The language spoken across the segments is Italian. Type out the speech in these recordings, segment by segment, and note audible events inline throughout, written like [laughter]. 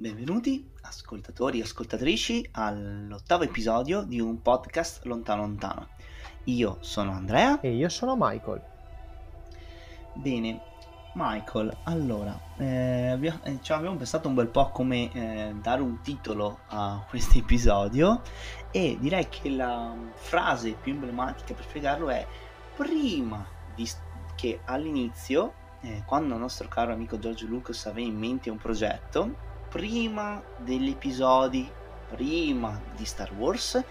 Benvenuti, ascoltatori e ascoltatrici, all'ottavo episodio di un podcast lontano lontano. Io sono Andrea. E io sono Michael. Bene, Michael, allora, eh, abbiamo, eh, ci abbiamo pensato un bel po' come eh, dare un titolo a questo episodio e direi che la frase più emblematica per spiegarlo è prima di, che all'inizio, eh, quando il nostro caro amico George Lucas aveva in mente un progetto, prima degli episodi, prima di Star Wars,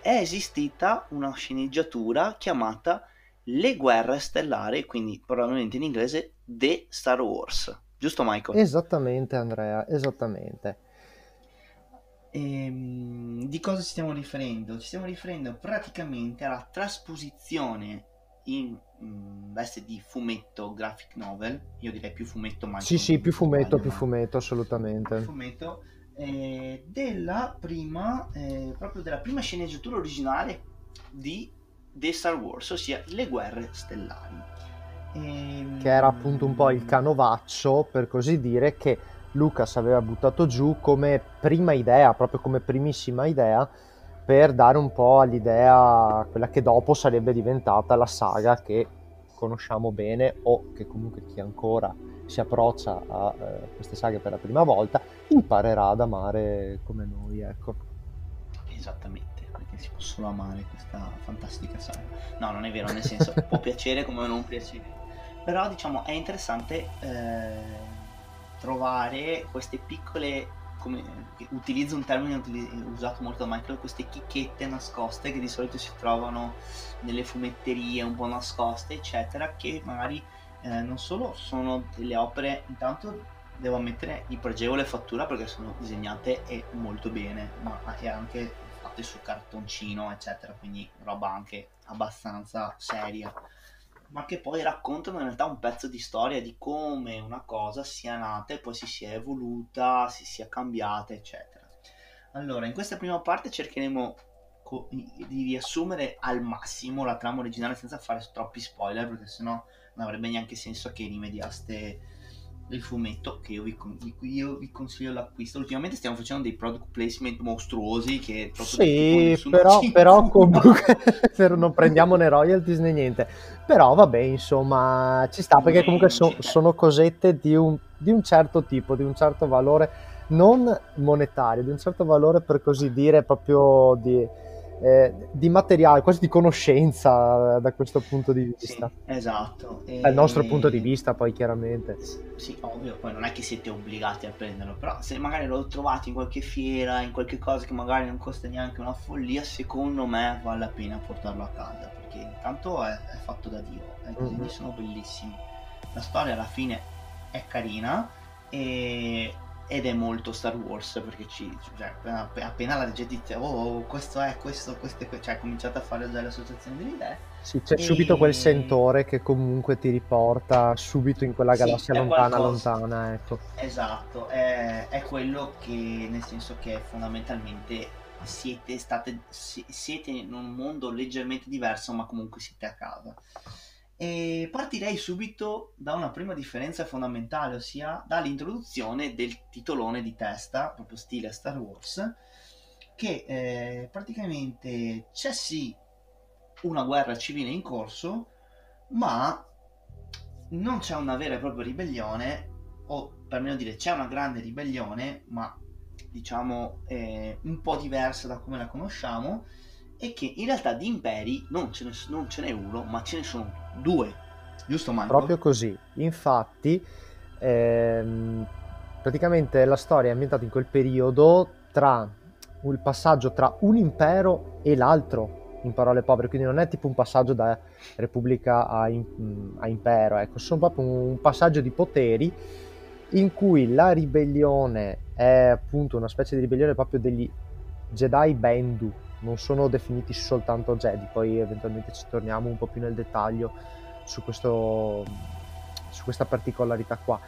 è esistita una sceneggiatura chiamata Le guerre stellari, quindi probabilmente in inglese The Star Wars. Giusto Michael? Esattamente Andrea, esattamente. Ehm, di cosa ci stiamo riferendo? Ci stiamo riferendo praticamente alla trasposizione in veste di fumetto graphic novel, io direi più fumetto ma Sì, sì, più fumetto, più fumetto, assolutamente. Più fumetto eh, della prima eh, proprio della prima sceneggiatura originale di The Star Wars, ossia Le guerre stellari. E... Ehm, che era appunto un po' il canovaccio, per così dire, che Lucas aveva buttato giù come prima idea, proprio come primissima idea per dare un po' all'idea quella che dopo sarebbe diventata la saga che conosciamo bene o che comunque chi ancora si approccia a eh, queste saghe per la prima volta imparerà ad amare come noi, ecco. Esattamente, perché si può solo amare questa fantastica saga. No, non è vero, nel senso [laughs] può piacere come non piacere. Però diciamo è interessante eh, trovare queste piccole come, utilizzo un termine usato molto da Michael, queste chicchette nascoste che di solito si trovano nelle fumetterie un po' nascoste, eccetera, che magari eh, non solo sono delle opere, intanto devo ammettere di pregevole fattura perché sono disegnate e molto bene, ma è anche fatte su cartoncino, eccetera, quindi roba anche abbastanza seria ma che poi raccontano in realtà un pezzo di storia di come una cosa sia nata e poi si sia evoluta, si sia cambiata, eccetera. Allora, in questa prima parte cercheremo co- di riassumere al massimo la trama originale senza fare troppi spoiler, perché sennò non avrebbe neanche senso che rimediaste il fumetto che io vi, io vi consiglio l'acquisto. Ultimamente stiamo facendo dei product placement mostruosi che Sì, [laughs] però, però [laughs] comunque non prendiamo né royalties né niente. Però vabbè, insomma, ci sta perché comunque so, sono cosette di un, di un certo tipo, di un certo valore non monetario, di un certo valore per così dire proprio di eh, di materiale, quasi di conoscenza da questo punto di vista. Sì, esatto. E... Dal nostro punto di vista, poi chiaramente. Sì, ovvio, poi non è che siete obbligati a prenderlo, però se magari lo trovate in qualche fiera, in qualche cosa che magari non costa neanche una follia, secondo me vale la pena portarlo a casa, perché intanto è, è fatto da Dio, i eh, disegni mm-hmm. sono bellissimi. La storia alla fine è carina e ed è molto Star Wars perché ci, cioè, appena, la leggete dite oh questo è questo, questo è questo cioè cominciate a fare già l'associazione delle idee. Sì, c'è e... subito quel sentore che comunque ti riporta subito in quella galassia sì, lontana qualcosa... lontana ecco. Esatto è, è, quello che nel senso che fondamentalmente siete state siete in un mondo leggermente diverso ma comunque siete a casa e partirei subito da una prima differenza fondamentale, ossia dall'introduzione del titolone di testa, proprio stile Star Wars, che eh, praticamente c'è sì una guerra civile in corso, ma non c'è una vera e propria ribellione, o per meglio dire c'è una grande ribellione, ma diciamo eh, un po' diversa da come la conosciamo, e che in realtà di imperi non ce, ne, non ce n'è uno, ma ce ne sono due. Giusto Michael? Proprio così. Infatti, ehm, praticamente la storia è ambientata in quel periodo tra il passaggio tra un impero e l'altro, in parole povere, quindi non è tipo un passaggio da repubblica a, in, a impero, ecco, sono proprio un passaggio di poteri in cui la ribellione è appunto una specie di ribellione proprio degli Jedi Bendu, non sono definiti soltanto Jedi, poi eventualmente ci torniamo un po' più nel dettaglio su, questo, su questa particolarità qua.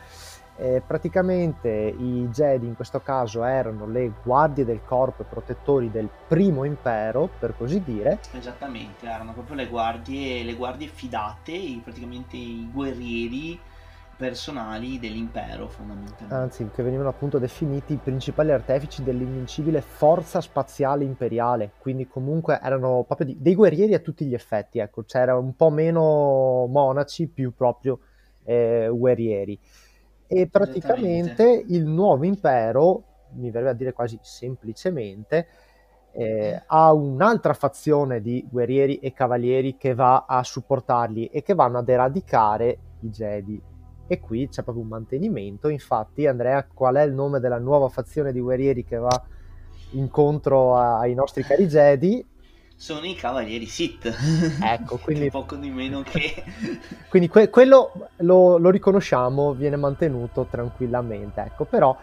Eh, praticamente i Jedi in questo caso erano le guardie del corpo protettori del primo impero, per così dire. Esattamente, erano proprio le guardie, le guardie fidate, praticamente i guerrieri personali dell'impero fondamentalmente. Anzi, che venivano appunto definiti i principali artefici dell'invincibile forza spaziale imperiale, quindi comunque erano proprio di, dei guerrieri a tutti gli effetti, ecco, c'era un po' meno monaci, più proprio eh, guerrieri. E praticamente il nuovo impero, mi verrebbe a dire quasi semplicemente, eh, ha un'altra fazione di guerrieri e cavalieri che va a supportarli e che vanno ad eradicare i Jedi. E qui c'è proprio un mantenimento. Infatti, Andrea, qual è il nome della nuova fazione di guerrieri che va incontro ai nostri cari Jedi? sono i Cavalieri Sith. [laughs] Ecco, quindi... poco di meno che... [laughs] quindi que- quello lo, lo, riconosciamo, viene mantenuto tranquillamente, ecco, però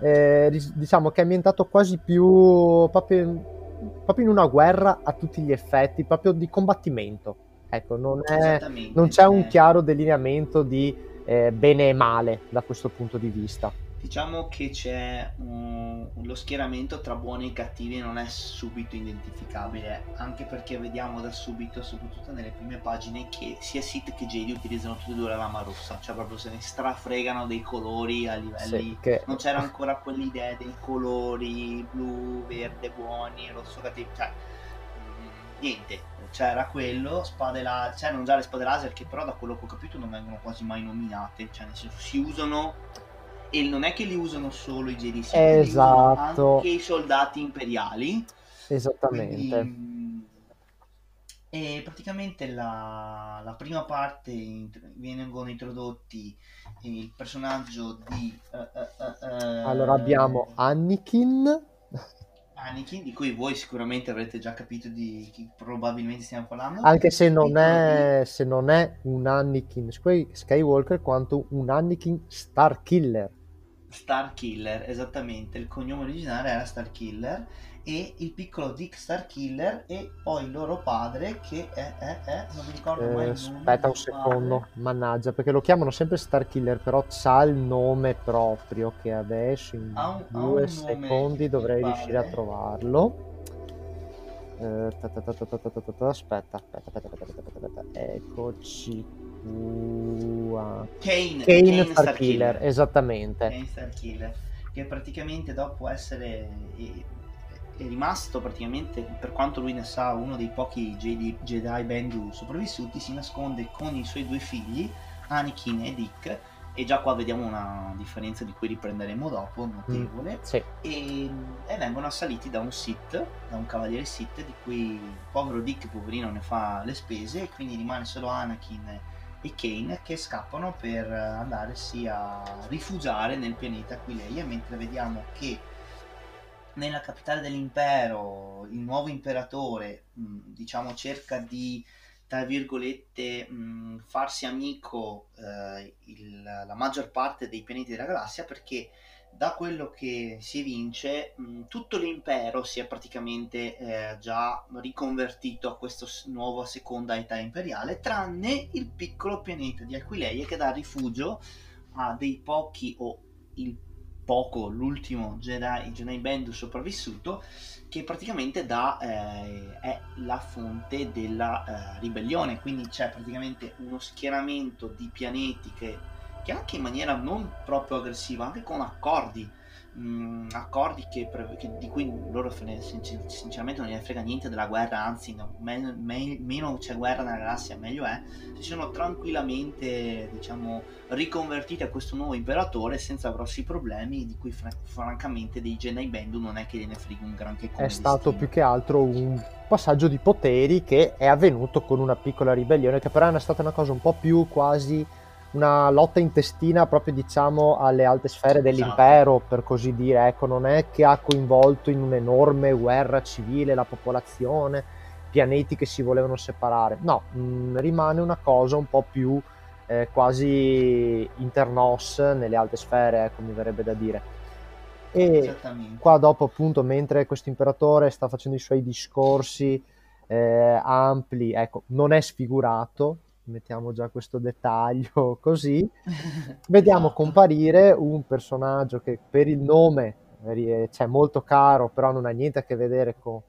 eh, diciamo che è ambientato quasi più proprio proprio in una guerra a tutti gli effetti, proprio di combattimento. Ecco, non, è, non c'è un chiaro delineamento di eh, bene e male da questo punto di vista. Diciamo che c'è um, lo schieramento tra buoni e cattivi non è subito identificabile, anche perché vediamo da subito, soprattutto nelle prime pagine, che sia Sith che Jedi utilizzano tutti e due la lama rossa, cioè proprio se ne strafregano dei colori a livelli... Sì, che... Non c'era ancora quell'idea dei colori blu, verde, buoni, rosso, cattivi, cioè niente, c'era quello, spade laser, c'erano già le spade laser che però da quello che ho capito non vengono quasi mai nominate, cioè nel senso si usano e non è che li usano solo i Jedi Sith, esatto. anche i soldati imperiali. Esattamente. Quindi, e praticamente la, la prima parte int- vengono introdotti il personaggio di... Uh, uh, uh, allora abbiamo Anakin. Anakin, di cui voi sicuramente avrete già capito di chi probabilmente stiamo parlando. Anche se non, è, se non è un Anakin Skywalker, quanto un Anakin Starkiller. Starkiller, esattamente, il cognome originale era Starkiller e il piccolo Dick Starkiller e poi il loro padre che è, è, è non mi ricordo eh, mai il nome. Aspetta un secondo, padre. mannaggia, perché lo chiamano sempre Starkiller, però c'ha il nome proprio che adesso in un, due secondi dovrei riuscire a trovarlo. aspetta, aspetta, aspetta, aspetta, aspetta, eccoci qua. Kane, Kane, Starkiller, Starkiller, esattamente. Kane Starkiller, che praticamente dopo essere è rimasto praticamente, per quanto lui ne sa, uno dei pochi Jedi, Jedi Bendu sopravvissuti, si nasconde con i suoi due figli, Anakin e Dick, e già qua vediamo una differenza di cui riprenderemo dopo, notevole, mm, sì. e, e, vengono assaliti da un Sith, da un cavaliere Sith, di cui il povero Dick, poverino, ne fa le spese, e quindi rimane solo Anakin e Kane che scappano per andarsi a rifugiare nel pianeta Aquileia, mentre vediamo che nella capitale dell'impero il nuovo imperatore, diciamo, cerca di tra virgolette, mh, farsi amico eh, il, la maggior parte dei pianeti della galassia perché da quello che si evince mh, tutto l'impero si è praticamente eh, già riconvertito a questa nuova seconda età imperiale tranne il piccolo pianeta di Aquileia che dà rifugio a dei pochi o il poco l'ultimo Jedi, Jedi Band sopravvissuto che praticamente dà, eh, è la fonte della eh, ribellione, quindi c'è praticamente uno schieramento di pianeti che, che anche in maniera non proprio aggressiva, anche con accordi mh, accordi che, che, di cui loro sinceramente non gliene frega niente della guerra, anzi no, me, me, meno c'è guerra nella galassia meglio è, si sono tranquillamente diciamo riconvertiti a questo nuovo imperatore senza grossi problemi di cui fr- francamente dei Jedi Bendu non è che gliene frega un granché È stato più che altro un passaggio di poteri che è avvenuto con una piccola ribellione che però è stata una cosa un po' più quasi una lotta intestina proprio diciamo alle alte sfere dell'impero esatto. per così dire ecco non è che ha coinvolto in un'enorme guerra civile la popolazione pianeti che si volevano separare. No mh, mm, rimane una cosa un po' più eh, quasi internos nelle alte sfere ecco mi verrebbe da dire. E qua dopo appunto mentre questo imperatore sta facendo i suoi discorsi eh, ampli ecco non è sfigurato mettiamo già questo dettaglio [laughs] così, [laughs] vediamo esatto. comparire un personaggio che per il nome c'è cioè, molto caro, però non ha niente a che vedere con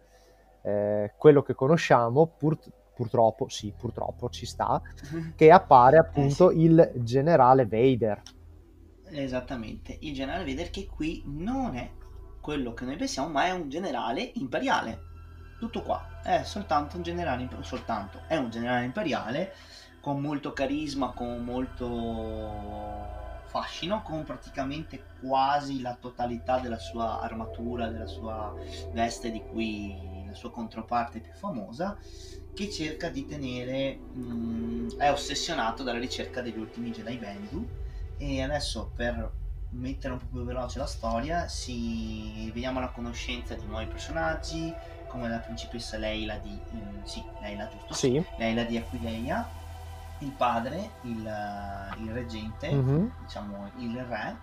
eh, quello che conosciamo, pur, purtroppo, sì, purtroppo ci sta, [laughs] che appare appunto Eh, sì. il generale Vader. Esattamente, il generale Vader che qui non è quello che noi pensiamo, ma è un generale imperiale. Tutto qua, è soltanto un generale, soltanto, è un generale imperiale con molto carisma, con molto fascino, con praticamente quasi la totalità della sua armatura, della sua veste di cui la sua controparte più famosa, che cerca di tenere, mh, è ossessionato dalla ricerca degli ultimi Jedi Bendu e adesso per mettere un po' più veloce la storia, si... vediamo la conoscenza di nuovi personaggi, come la principessa Leila di... mm, sì, Leila giusto? Sì. Leila di Aquileia, il padre, il, il reggente, Mhm. diciamo il re,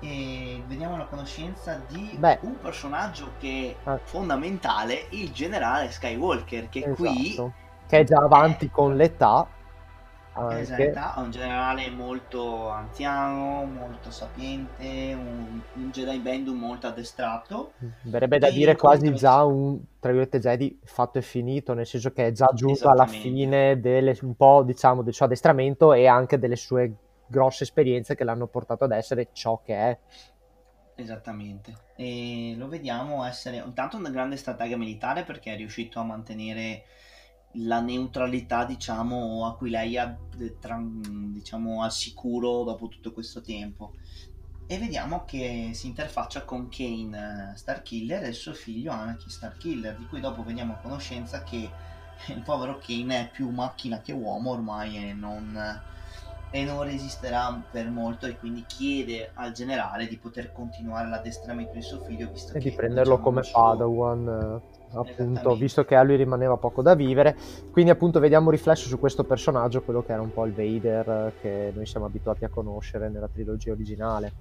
e vediamo la conoscenza di Beh. un personaggio che è Ah. fondamentale, il generale Skywalker, che qui Esatto. Che è già avanti con l'età, Esatto, anche. è un generale molto anziano, molto sapiente, un, un Jedi Bendu molto addestrato. Verrebbe da Che dire quasi già un, tra virgolette, Jedi fatto e finito, nel senso che è già giunto alla fine delle- un po', diciamo, del suo addestramento e anche delle sue grosse esperienze che l'hanno portato ad essere ciò che è. Esattamente. E lo vediamo essere intanto un grande stratega militare perché è riuscito a mantenere la neutralità, diciamo, Aquileia, de- tra- diciamo, al sicuro dopo tutto questo tempo. E vediamo che si interfaccia con Kane eh, Starkiller e il suo figlio Anakin Starkiller, di cui dopo veniamo a conoscenza che il povero Kane è più macchina che uomo ormai e non, e non resisterà per molto e quindi chiede al generale di poter continuare l'addestramento di suo figlio visto E che di prenderlo diciamo, come Padawan, eh, appunto, visto che a lui rimaneva poco da vivere. Quindi, appunto, vediamo riflesso su questo personaggio, quello che era un po' il Vader eh, che noi siamo abituati a conoscere nella trilogia originale.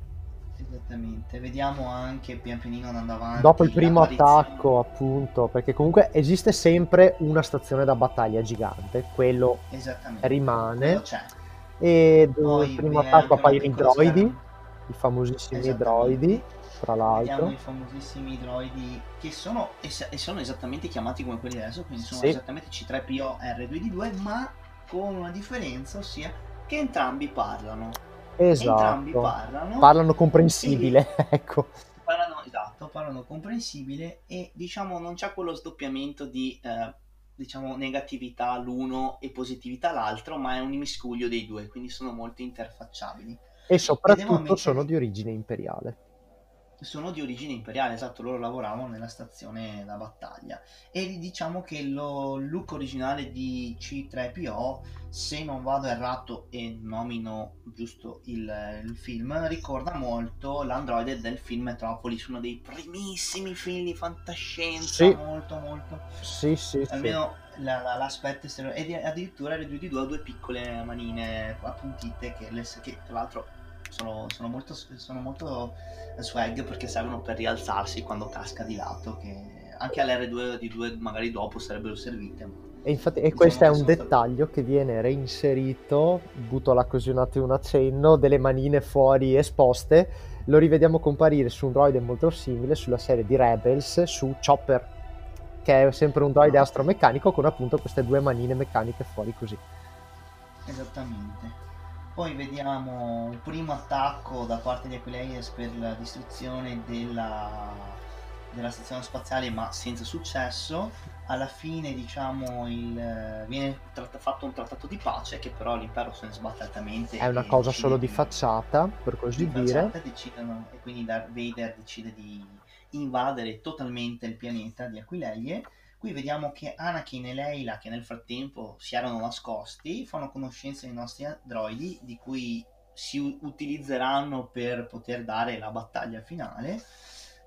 Esattamente, vediamo anche pian pianino andando avanti. Dopo il primo attacco, appunto, perché comunque esiste sempre una stazione da battaglia gigante, quello rimane. Quello. E dopo il primo attacco appaiono i droidi, i famosissimi droidi, tra l'altro. i famosissimi droidi che sono, es- e sono esattamente chiamati come quelli adesso, quindi sono Sì. esattamente C3PO R2D2, ma con una differenza, ossia che entrambi parlano. Entrambi Esatto. parlano. Parlano comprensibile, [laughs] ecco. parlano, esatto, parlano comprensibile e diciamo non c'è quello sdoppiamento di eh, diciamo negatività l'uno e positività l'altro, ma è un miscuglio dei due, quindi sono molto interfacciabili. E soprattutto ammettere- sono di origine imperiale. Sono di origine imperiale, esatto, loro lavoravano nella stazione da battaglia. E diciamo che lo look originale di C3PO, se non vado errato e nomino giusto il, il film, ricorda molto l'androide del film Metropolis, uno dei primissimi film di fantascienza, Sì. molto molto Sì, sì, sì. almeno la- la- l'aspetto esterno e di- addirittura le 2D2 ha due piccole manine appuntite che, le- che tra l'altro sono, sono molto, sono molto swag perché servono per rialzarsi quando casca di lato che anche all'R2D2 magari dopo sarebbero servite ma E infatti, e questo è un dettaglio che viene reinserito, butto là così un attimo un accenno, delle manine fuori esposte, lo rivediamo comparire su un droide molto simile sulla serie di Rebels su Chopper, che è sempre un droide Ah. astromeccanico con appunto queste due manine meccaniche fuori così. Esattamente. Poi vediamo un primo attacco da parte di Aquileias per la distruzione della, della stazione spaziale, ma senza successo. Alla fine, diciamo, il, viene tratta- fatto un trattato di pace che però l'impero se ne sbatte altamente. È una cosa solo di facciata, per così di dire. decidono- e quindi Darth Vader decide di invadere totalmente il pianeta di Aquileie. Qui vediamo che Anakin e Leila, che nel frattempo si erano nascosti, fanno conoscenza dei nostri droidi, di cui si u- utilizzeranno per poter dare la battaglia finale.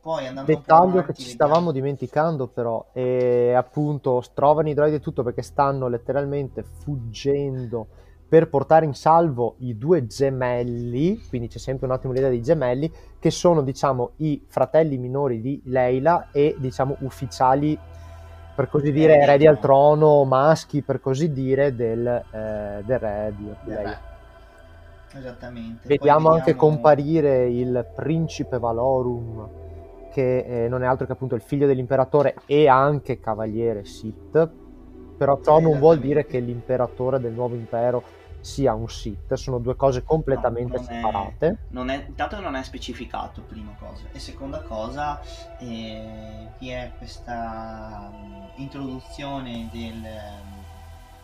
Poi andando Dettaglio che ci vediamo- stavamo dimenticando però, e appunto trovano i droidi e tutto perché stanno letteralmente fuggendo per portare in salvo i due gemelli, quindi c'è sempre un attimo l'idea dei gemelli, che sono diciamo i fratelli minori di Leila e diciamo ufficiali, per così dire, Eredi al trono. maschi per così dire, del, eh, del re di re. Esattamente. Vediamo Poi anche vediamo- comparire il principe Valorum, che eh, non è altro che appunto il figlio dell'imperatore e anche cavaliere Sith. però ciò non vuol dire che l'imperatore del nuovo impero sia un Sith, sono due cose completamente No, non è- separate. Non è, intanto non è specificato, prima cosa. E seconda cosa, eh, vi è questa mm, introduzione del, mm,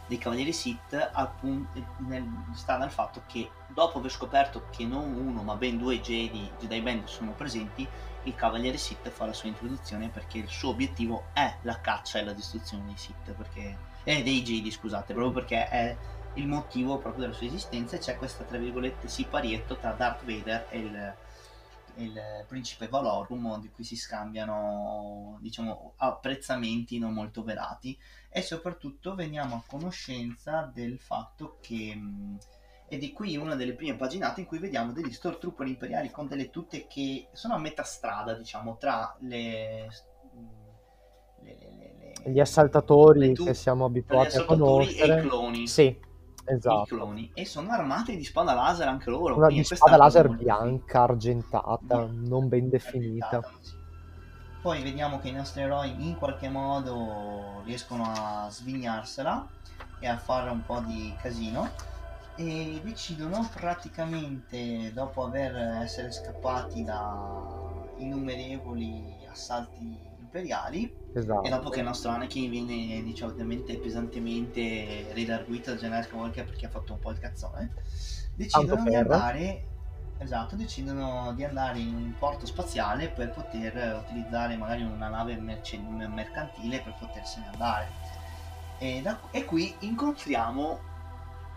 dei Cavalieri Sith al pun- nel- sta nel fatto che dopo aver scoperto che non uno ma ben due Jedi, Jedi Band sono presenti, il Cavaliere Sith fa la sua introduzione perché il suo obiettivo è la caccia e la distruzione dei Sith, perché, eh, dei Jedi scusate, proprio perché è il motivo proprio della sua esistenza e c'è questa tra virgolette siparietto tra Darth Vader e il, il principe Valorum di cui si scambiano diciamo apprezzamenti non molto velati. E soprattutto veniamo a conoscenza del fatto che e di qui una delle prime paginate in cui vediamo degli stormtrooper imperiali con delle tute che sono a metà strada diciamo tra le, le- le- le- Gli assaltatori tu- che siamo abituati a assaltatori e i conoscere. cloni. Sì, i esatto. cloni e sono armati di spada laser anche loro Una di spada laser bianca, argentata, Sì. non ben definita. figa. poi vediamo che i nostri eroi in qualche modo riescono a svignarsela e a fare un po' di casino e decidono praticamente dopo aver essere scappati da innumerevoli assalti imperiali Esatto. e dopo che il nostro Anakin viene diciamo pesantemente redarguito da General Skywalker perché ha fatto un po' il cazzone decidono di andare esatto decidono di andare in un porto spaziale per poter utilizzare magari una nave merce- mercantile per potersene andare e, da- e qui incontriamo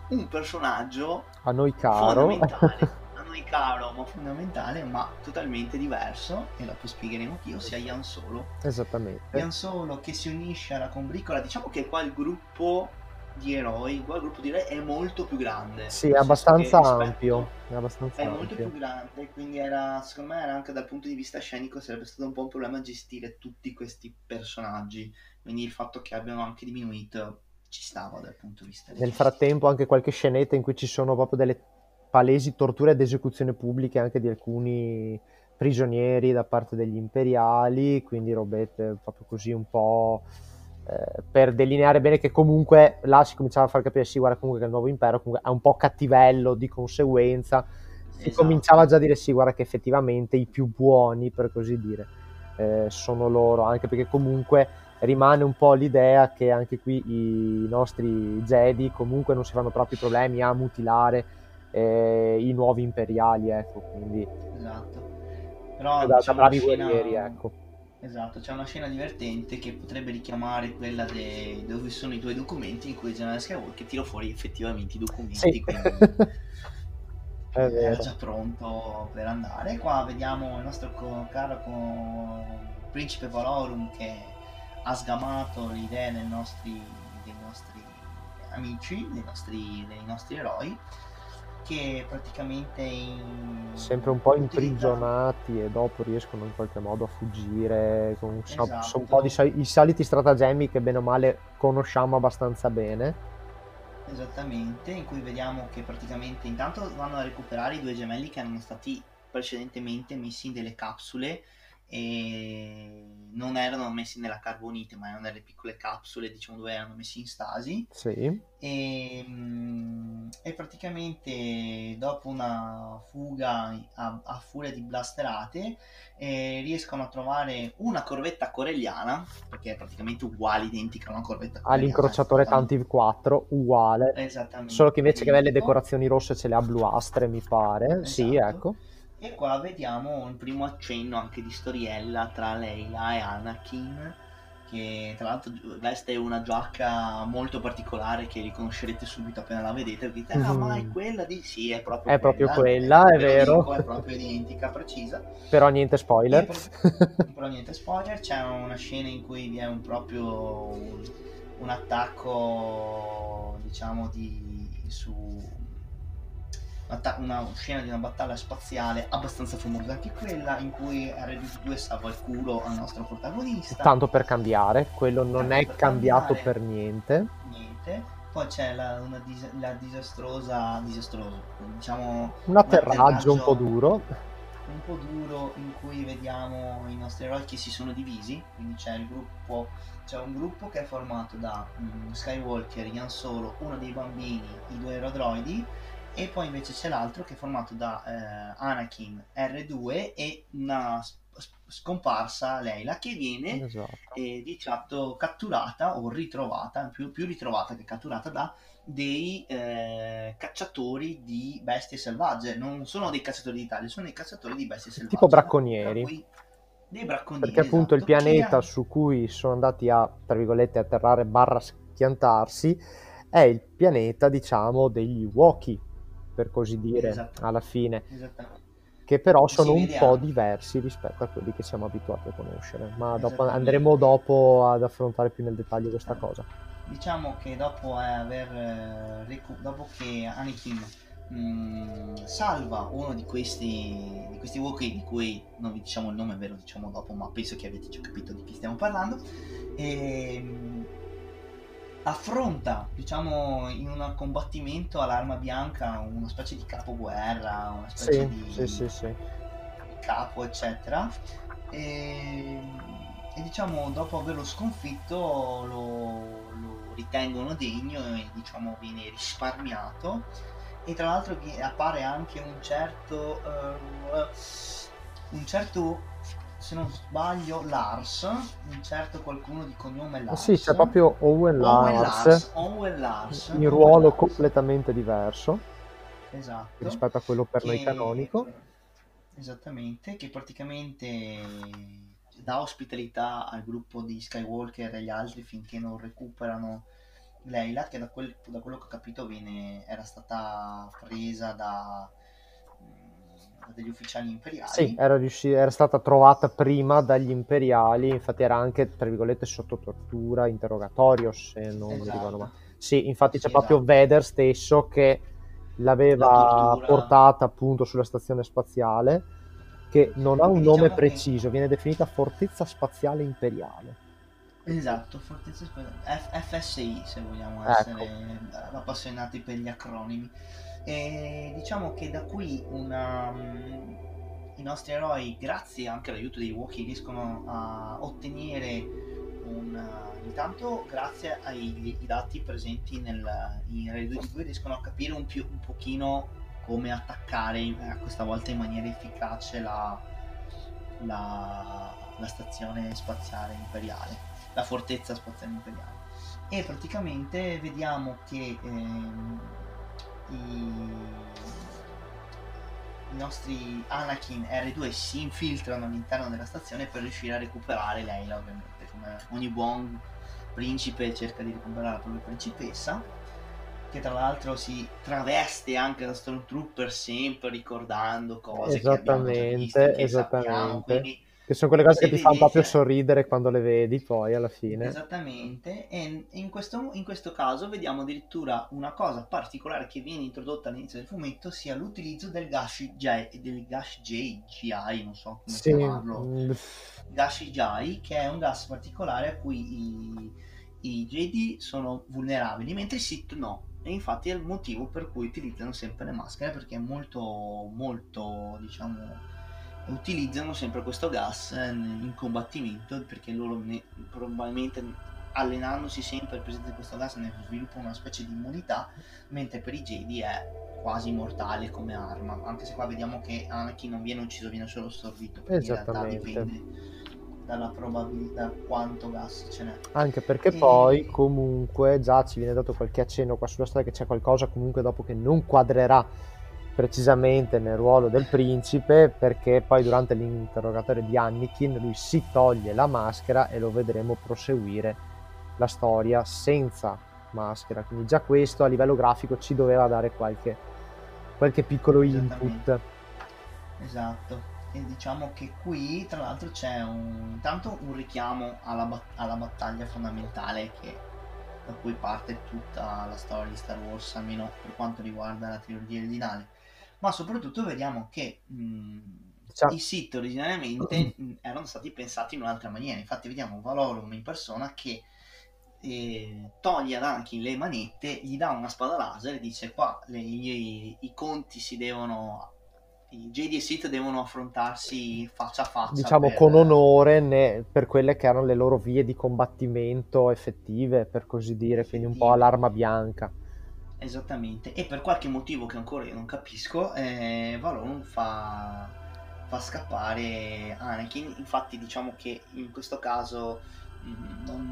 un personaggio A noi caro. [laughs] caro ma fondamentale ma totalmente diverso e dopo spiegheremo chi ossia Ian Solo Esattamente. Ian Solo che si unisce alla combricola diciamo che qua il gruppo di eroi qua il gruppo di eroi è molto più grande Sì, è abbastanza ampio. È abbastanza è molto ampio. più grande quindi era secondo me era anche dal punto di vista scenico sarebbe stato un po' un problema gestire tutti questi personaggi quindi il fatto che abbiano anche diminuito ci stava dal punto di vista Nel frattempo anche qualche scenetta in cui ci sono proprio delle palesi torture ed esecuzioni pubbliche anche di alcuni prigionieri da parte degli imperiali, quindi robette proprio così un po' eh, per delineare bene che comunque là si cominciava a far capire sì guarda comunque che il nuovo impero comunque è un po' cattivello di conseguenza si Esatto. cominciava già a dire sì guarda che effettivamente i più buoni per così dire eh, sono loro anche perché comunque rimane un po' l'idea che anche qui i nostri Jedi comunque non si fanno troppi problemi a mutilare eh, i nuovi imperiali ecco quindi esatto. Però da, da diciamo, bravi scena- guerrieri ecco. Esatto, c'è una scena divertente che potrebbe richiamare quella de- dove sono i due documenti in cui il generale Skywalker tira fuori effettivamente i documenti, sì. quindi [laughs] è era già pronto per andare. Qua vediamo il nostro caro principe Valorum che ha sgamato le idee dei nostri, dei nostri amici, dei nostri, dei nostri eroi, che praticamente in- sempre un po' utilizza- imprigionati e dopo riescono in qualche modo a fuggire con Esatto. un po' di i soliti stratagemmi che bene o male conosciamo abbastanza bene Esattamente, in cui vediamo che praticamente intanto vanno a recuperare i due gemelli che erano stati precedentemente messi in delle capsule e non erano messi nella carbonite, ma erano delle piccole capsule, diciamo, dove erano messi in stasi. sì E, mm, e praticamente dopo una fuga a, a furia di blasterate eh, riescono a trovare una corvetta corelliana, perché è praticamente uguale, identica a una corvetta corelliana. all'incrociatore. Tantive 4 uguale Esattamente. solo che invece che avere le decorazioni rosse ce le ha bluastre mi pare sì Esatto. ecco E qua vediamo il primo accenno anche di storiella tra Leila e Anakin, che tra l'altro veste una giacca molto particolare che riconoscerete subito appena la vedete. Dite, ah, Mhm. ma è quella di... Sì, è proprio È proprio quella, quella, è lo vero. dico, è proprio identica, precisa. però niente spoiler per- però niente spoiler, c'è una scena in cui vi è un proprio un, un attacco, diciamo, di su un una scena di una battaglia spaziale abbastanza famosa anche quella in cui R2 salva il culo al nostro protagonista. tanto per cambiare quello non Tanto è per cambiato cambiare. per niente Niente. Poi c'è la, una dis- la disastrosa, disastroso, diciamo un atterraggio un po' duro un po' duro in cui vediamo i nostri eroi che si sono divisi, quindi c'è il gruppo, c'è un gruppo che è formato da um, Skywalker, Ian Solo, uno dei bambini, i due aerodroidi e poi invece c'è l'altro che è formato da eh, Anakin R2 e una scomparsa Leila che viene esatto. eh, di fatto catturata o ritrovata, più, più ritrovata che catturata da dei eh, cacciatori di bestie selvagge. Non sono dei cacciatori d'Italia, sono dei cacciatori di bestie selvagge. Tipo bracconieri. Cui, dei bracconieri. Perché appunto esatto, il pianeta ha... su cui sono andati a, tra virgolette, atterrare barra schiantarsi è il pianeta, diciamo, degli Woki, per così dire, esatto. alla fine. Che però sono un po' diversi rispetto a quelli che siamo abituati a conoscere. Ma dopo, andremo dopo ad affrontare più nel dettaglio questa cosa diciamo che dopo aver eh, recu- dopo che Anakin mh, mm, salva uno di questi di questi Wookiee di cui non vi diciamo il nome ve lo diciamo dopo ma penso che avete già capito di chi stiamo parlando e, mh, mm, affronta diciamo in un combattimento all'arma bianca una specie di capoguerra una specie sì, di, sì, sì, capo eccetera. E, e diciamo dopo averlo sconfitto lo, lo ritengono degno e diciamo viene risparmiato. E tra l'altro appare anche un certo uh, un certo se non sbaglio Lars un certo qualcuno di cognome Lars sì c'è proprio Owen Lars, Owen Lars, Owen Lars. In ruolo Lars. completamente diverso esatto. rispetto a quello per che, noi canonico. Esattamente che praticamente dà ospitalità al gruppo di Skywalker e agli altri finché non recuperano Leila, che da, quel, da quello che ho capito viene, era stata presa da degli ufficiali imperiali. Sì, era, riusci- era, stata trovata prima dagli imperiali, infatti era anche, tra virgolette, sotto tortura, interrogatorio, se non esatto. ricordo male. Sì, infatti c'è sì, proprio esatto. Vader stesso che l'aveva portata appunto sulla stazione spaziale che non ha un diciamo nome preciso, viene definita Fortezza Spaziale Imperiale. Esatto, Fortezza Spaziale, F- FSI se vogliamo ecco. essere appassionati per gli acronimi. E diciamo che da qui una, um, i nostri eroi, grazie anche all'aiuto dei Wookiee, riescono a ottenere un... Intanto grazie ai, dati presenti nel, in Ray 2 riescono a capire un, più, un pochino come attaccare eh, questa volta in maniera efficace la, la, la stazione spaziale imperiale, la fortezza spaziale imperiale. E praticamente vediamo che ehm, i, nostri Anakin R2 si infiltrano all'interno della stazione per riuscire a recuperare Leila, ovviamente, come ogni buon principe cerca di recuperare la propria principessa che tra l'altro si traveste anche da Stormtrooper sempre ricordando cose esattamente, che esattamente. Sappiamo, quindi che sono quelle cose che ti fanno proprio sorridere quando le vedi poi alla fine. Esattamente, e in questo, in questo, caso vediamo addirittura una cosa particolare che viene introdotta all'inizio del fumetto, sia l'utilizzo del Gashi J, del Gashi J, GI, non so come sì. chiamarlo, mm. Gashi Jai, che è un gas particolare a cui i, i JD sono vulnerabili, mentre i Sith no e infatti è il motivo per cui utilizzano sempre le maschere perché è molto molto diciamo utilizzano sempre questo gas in combattimento perché loro ne, probabilmente allenandosi sempre presente questo gas ne sviluppano una specie di immunità mentre per i Jedi è quasi mortale come arma anche se qua vediamo che Anakin non viene ucciso viene solo assorbito perché in realtà dipende dalla probabilità quanto gas ce n'è. Anche perché e... poi comunque già ci viene dato qualche accenno qua sulla storia che c'è qualcosa comunque dopo che non quadrerà precisamente nel ruolo del principe perché poi durante l'interrogatorio di Anakin lui si toglie la maschera e lo vedremo proseguire la storia senza maschera. Quindi già questo a livello grafico ci doveva dare qualche, qualche piccolo input. Esatto. E diciamo che qui tra l'altro c'è un, intanto un richiamo alla, alla battaglia fondamentale che, da cui parte tutta la storia di Star Wars, almeno per quanto riguarda la trilogia originale. Ma soprattutto vediamo che mh, Ciao. i Sith originariamente [clears throat] mh, erano stati pensati in un'altra maniera. Infatti vediamo Valorum in persona che eh, toglie ad Anakin le manette, gli dà una spada laser e dice qua le, i, i conti si devono i Jedi e Sith devono affrontarsi faccia a faccia. Diciamo per... con onore ne, per quelle che erano le loro vie di combattimento effettive, per così dire, quindi un po' all'arma bianca. Esattamente, e per qualche motivo che ancora io non capisco, eh, Valon fa, fa scappare Anakin. Infatti, diciamo che in questo caso mm, non,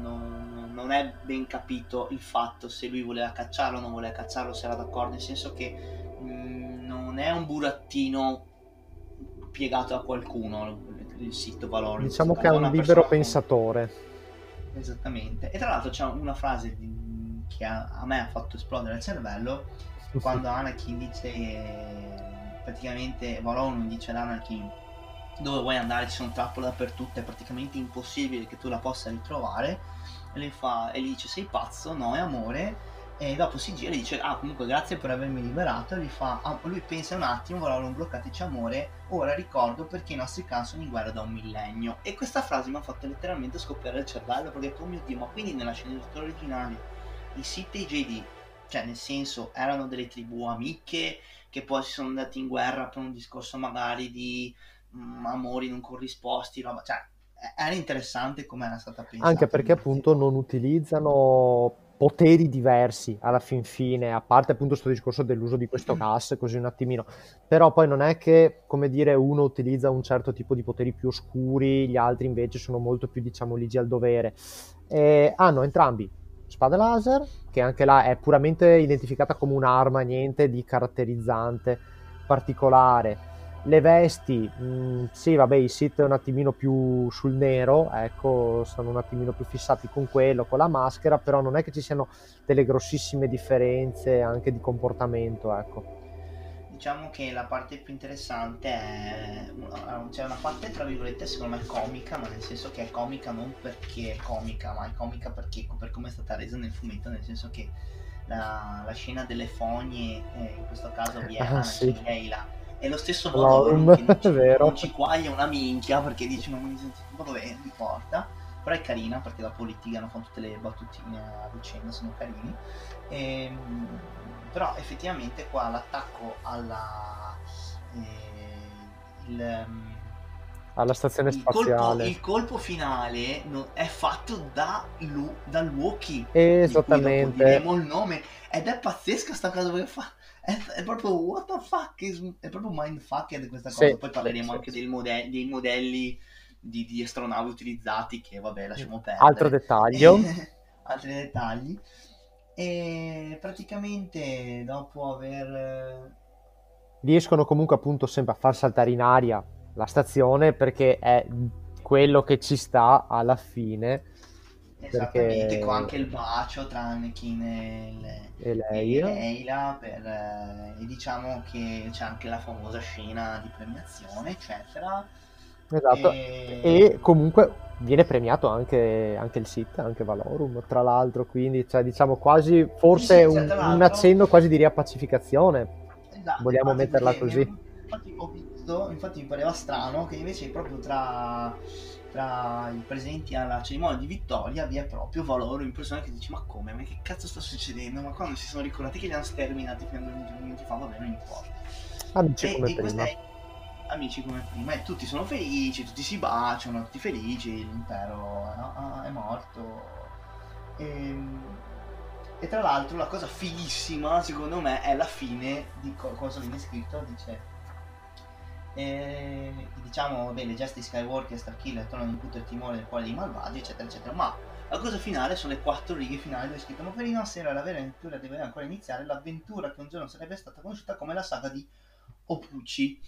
non, non, è ben capito il fatto se lui voleva cacciarlo o non voleva cacciarlo, se era d'accordo, nel senso che mh, mm, non è un burattino piegato a qualcuno il sito Valor. Diciamo che è un libero pensatore. Esattamente. E tra l'altro c'è una frase di che a, a me ha fatto esplodere il cervello quando Anakin dice praticamente Valon dice ad Anakin dove vuoi andare? Ci sono trappole dappertutto è praticamente impossibile che tu la possa ritrovare e lei fa e gli dice sei pazzo? No è amore e dopo si gira e dice ah comunque grazie per avermi liberato e gli fa ah, lui pensa un attimo Valon bloccateci amore. Ora ricordo perché i nostri clan sono in guerra da un millennio e questa frase mi ha fatto letteralmente scoppiare il cervello perché oh mio dio ma quindi nella sceneggiatura originale i Sith e i Jedi, cioè nel senso erano delle tribù amiche che poi si sono andati in guerra per un discorso magari di um, amori non corrisposti, roba, cioè era interessante come era stata pensata. Anche perché appunto non utilizzano poteri diversi alla fin fine, a parte appunto questo discorso dell'uso di questo gas, così un attimino, però poi non è che, come dire, uno utilizza un certo tipo di poteri più oscuri, gli altri invece sono molto più, diciamo, ligi al dovere. E hanno entrambi spada laser, che anche là è puramente identificata come un'arma, niente di caratterizzante particolare. Le vesti, mh, mm, sì, vabbè, i sit un attimino più sul nero, ecco, sono un attimino più fissati con quello, con la maschera, però non è che ci siano delle grossissime differenze anche di comportamento, ecco diciamo che la parte più interessante è c'è una parte tra virgolette secondo me comica ma nel senso che è comica non perché è comica ma è comica perché per come è stata resa nel fumetto nel senso che la, la scena delle fogne eh, in questo caso vi è ah, sì. Leila è lo stesso modo che non [laughs] ci, non ci quaglia una minchia perché dice non mi senti dove mi porta. Però è carina perché dopo litigano fanno tutte le battutine a vicenda sono carini. E, ehm, però effettivamente qua l'attacco alla eh, il, ehm, alla stazione il spaziale. colpo, il colpo finale no, è fatto da Lu, dal Wookiee esattamente. diremo il nome ed è pazzesca sta cosa perché fa è, è, proprio what the fuck è, è proprio mindfucked questa cosa. Sì, poi parleremo sì, anche sì. Modelli, dei modelli di, di astronauti utilizzati che vabbè lasciamo perdere. altro dettaglio. [laughs] Altri dettagli e praticamente dopo aver riescono comunque appunto sempre a far saltare in aria la stazione perché è quello che ci sta alla fine Esattamente, perché... con anche il bacio tra Anakin e, e Leila, e Leila per, eh, e diciamo che c'è anche la famosa scena di premiazione eccetera Esatto, e, e comunque viene premiato anche, anche, il SIT, anche Valorum, tra l'altro, quindi cioè, diciamo quasi, forse sì, un, un, accenno quasi di riappacificazione, esatto, vogliamo metterla così. Infatti ho visto, infatti mi pareva strano che invece proprio tra, tra i presenti alla cerimonia di vittoria vi è proprio Valorum in persona che dice ma come, ma che cazzo sta succedendo, ma quando si sono ricordati che li hanno sterminati fino a due minuti fa, va bene, non importa. Amici e, come e prima. È amici come prima e tutti sono felici, tutti si baciano, tutti felici, l'impero no? è morto. E, ehm, e, tra l'altro la cosa fighissima secondo me è la fine di co- cosa viene scritto, dice... E, diciamo, beh, le gesti Skywalker e Starkiller tornano in tutto il timore del cuore dei malvagi, eccetera, eccetera, ma la cosa finale sono le quattro righe finali dove è scritto ma per i nostri la vera avventura deve ancora iniziare, l'avventura che un giorno sarebbe stata conosciuta come la saga di Opucci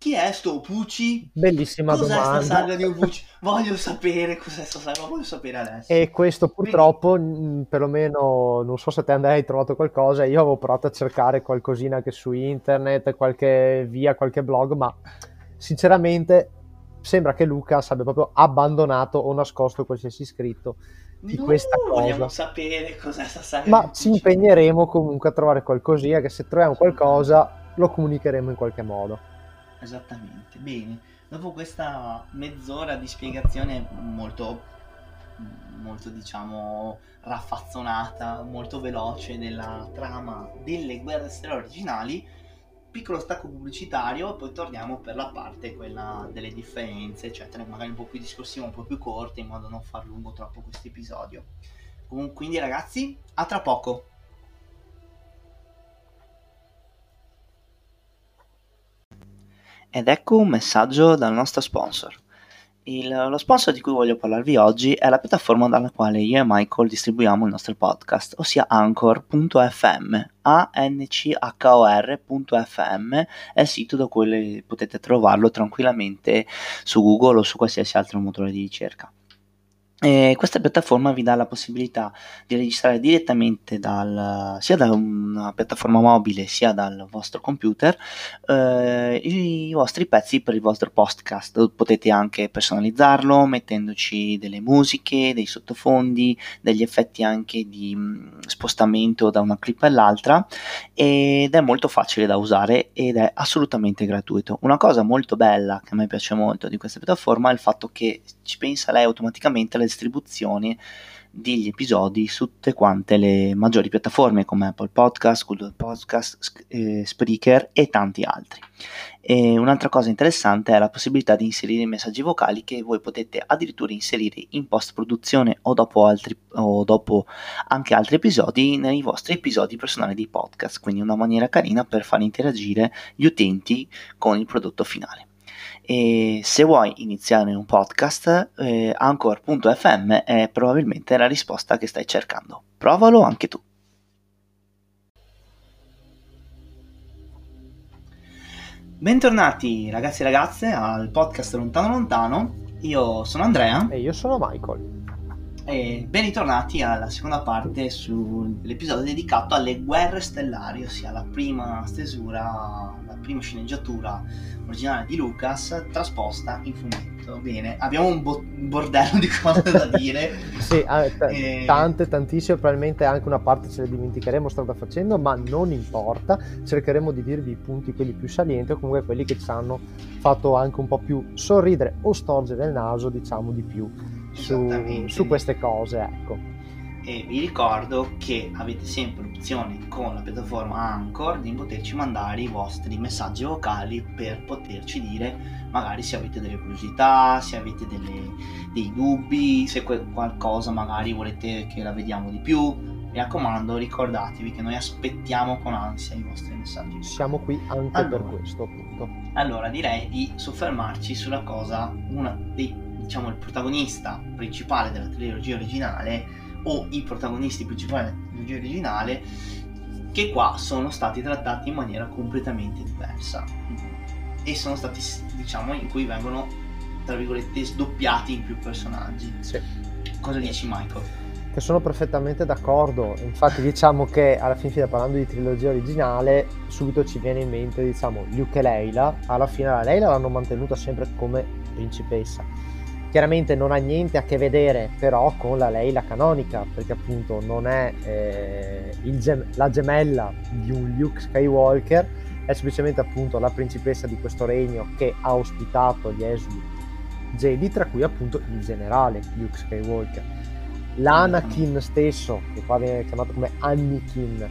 chi è sto Pucci? Bellissima cos'è domanda. Cos'è sta saga di Opucci? Voglio sapere cos'è sta saga, voglio sapere adesso. E questo purtroppo, Quindi... perlomeno, non so se te Andrea hai trovato qualcosa, io avevo provato a cercare qualcosina anche su internet, qualche via, qualche blog, ma sinceramente sembra che Lucas abbia proprio abbandonato o nascosto qualsiasi scritto di no, questa cosa. Vogliamo sapere cos'è sta saga. Ma ci impegneremo comunque a trovare qualcosina, che se troviamo qualcosa lo comunicheremo in qualche modo. Esattamente, bene. Dopo questa mezz'ora di spiegazione molto, molto diciamo, raffazzonata, molto veloce della trama delle guerre stellari originali, piccolo stacco pubblicitario e poi torniamo per la parte quella delle differenze, eccetera, magari un po' più discorsivo, un po' più corto, in modo da non far lungo troppo questo episodio. Quindi ragazzi, a tra poco. Ed ecco un messaggio dal nostro sponsor. Il, lo sponsor di cui voglio parlarvi oggi è la piattaforma dalla quale io e Michael distribuiamo il nostro podcast, ossia Anchor.fm. A-N-C-H-O-R.fm è il sito da cui potete trovarlo tranquillamente su Google o su qualsiasi altro motore di ricerca. E questa piattaforma vi dà la possibilità di registrare direttamente dal, sia da una piattaforma mobile sia dal vostro computer eh, i vostri pezzi per il vostro podcast. Potete anche personalizzarlo mettendoci delle musiche, dei sottofondi, degli effetti anche di mm, spostamento da una clip all'altra ed è molto facile da usare ed è assolutamente gratuito. Una cosa molto bella che a me piace molto di questa piattaforma è il fatto che ci pensa lei automaticamente alle distribuzione degli episodi su tutte quante le maggiori piattaforme come Apple Podcast, Google Podcast, eh, Spreaker e tanti altri. E un'altra cosa interessante è la possibilità di inserire messaggi vocali che voi potete addirittura inserire in post produzione o dopo, o dopo anche altri episodi nei vostri episodi personali di podcast, quindi una maniera carina per far interagire gli utenti con il prodotto finale. E se vuoi iniziare un podcast, eh, Anchor.fm è probabilmente la risposta che stai cercando. Provalo anche tu. Bentornati ragazzi e ragazze al podcast Lontano Lontano. Io sono Andrea. E io sono Michael. E ben ritornati alla seconda parte sull'episodio dedicato alle guerre stellari, ossia la prima stesura, la prima sceneggiatura originale di Lucas trasposta in fumetto. Bene, abbiamo un, bo- un bordello di cose da [laughs] dire. sì, eh, t- e... tante, tantissime, probabilmente anche una parte ce le dimenticheremo strada facendo, ma non importa, cercheremo di dirvi i punti quelli più salienti o comunque quelli che ci hanno fatto anche un po' più sorridere o storgere il naso, diciamo di più su, su queste cose, ecco e vi ricordo che avete sempre l'opzione con la piattaforma Anchor di poterci mandare i vostri messaggi vocali per poterci dire magari se avete delle curiosità, se avete delle, dei dubbi, se qualcosa magari volete che la vediamo di più. Mi raccomando, ricordatevi che noi aspettiamo con ansia i vostri messaggi. Siamo qui anche allora, per questo appunto. Allora direi di soffermarci sulla cosa, una dei, diciamo il protagonista principale della trilogia originale o i protagonisti principali della trilogia originale che qua sono stati trattati in maniera completamente diversa. E sono stati diciamo in cui vengono tra virgolette sdoppiati in più personaggi. Sì. cosa dici Michael? che sono perfettamente d'accordo. Infatti diciamo che alla fine parlando di trilogia originale subito ci viene in mente diciamo Luke e Leila. Alla fine la Leila l'hanno mantenuta sempre come principessa Chiaramente non ha niente a che vedere però con la Leila canonica, perché appunto non è eh, gem- la gemella di un Luke Skywalker, è semplicemente appunto la principessa di questo regno che ha ospitato gli esuli Jedi, tra cui appunto il generale Luke Skywalker. L'Anakin stesso, che qua viene chiamato come Anakin,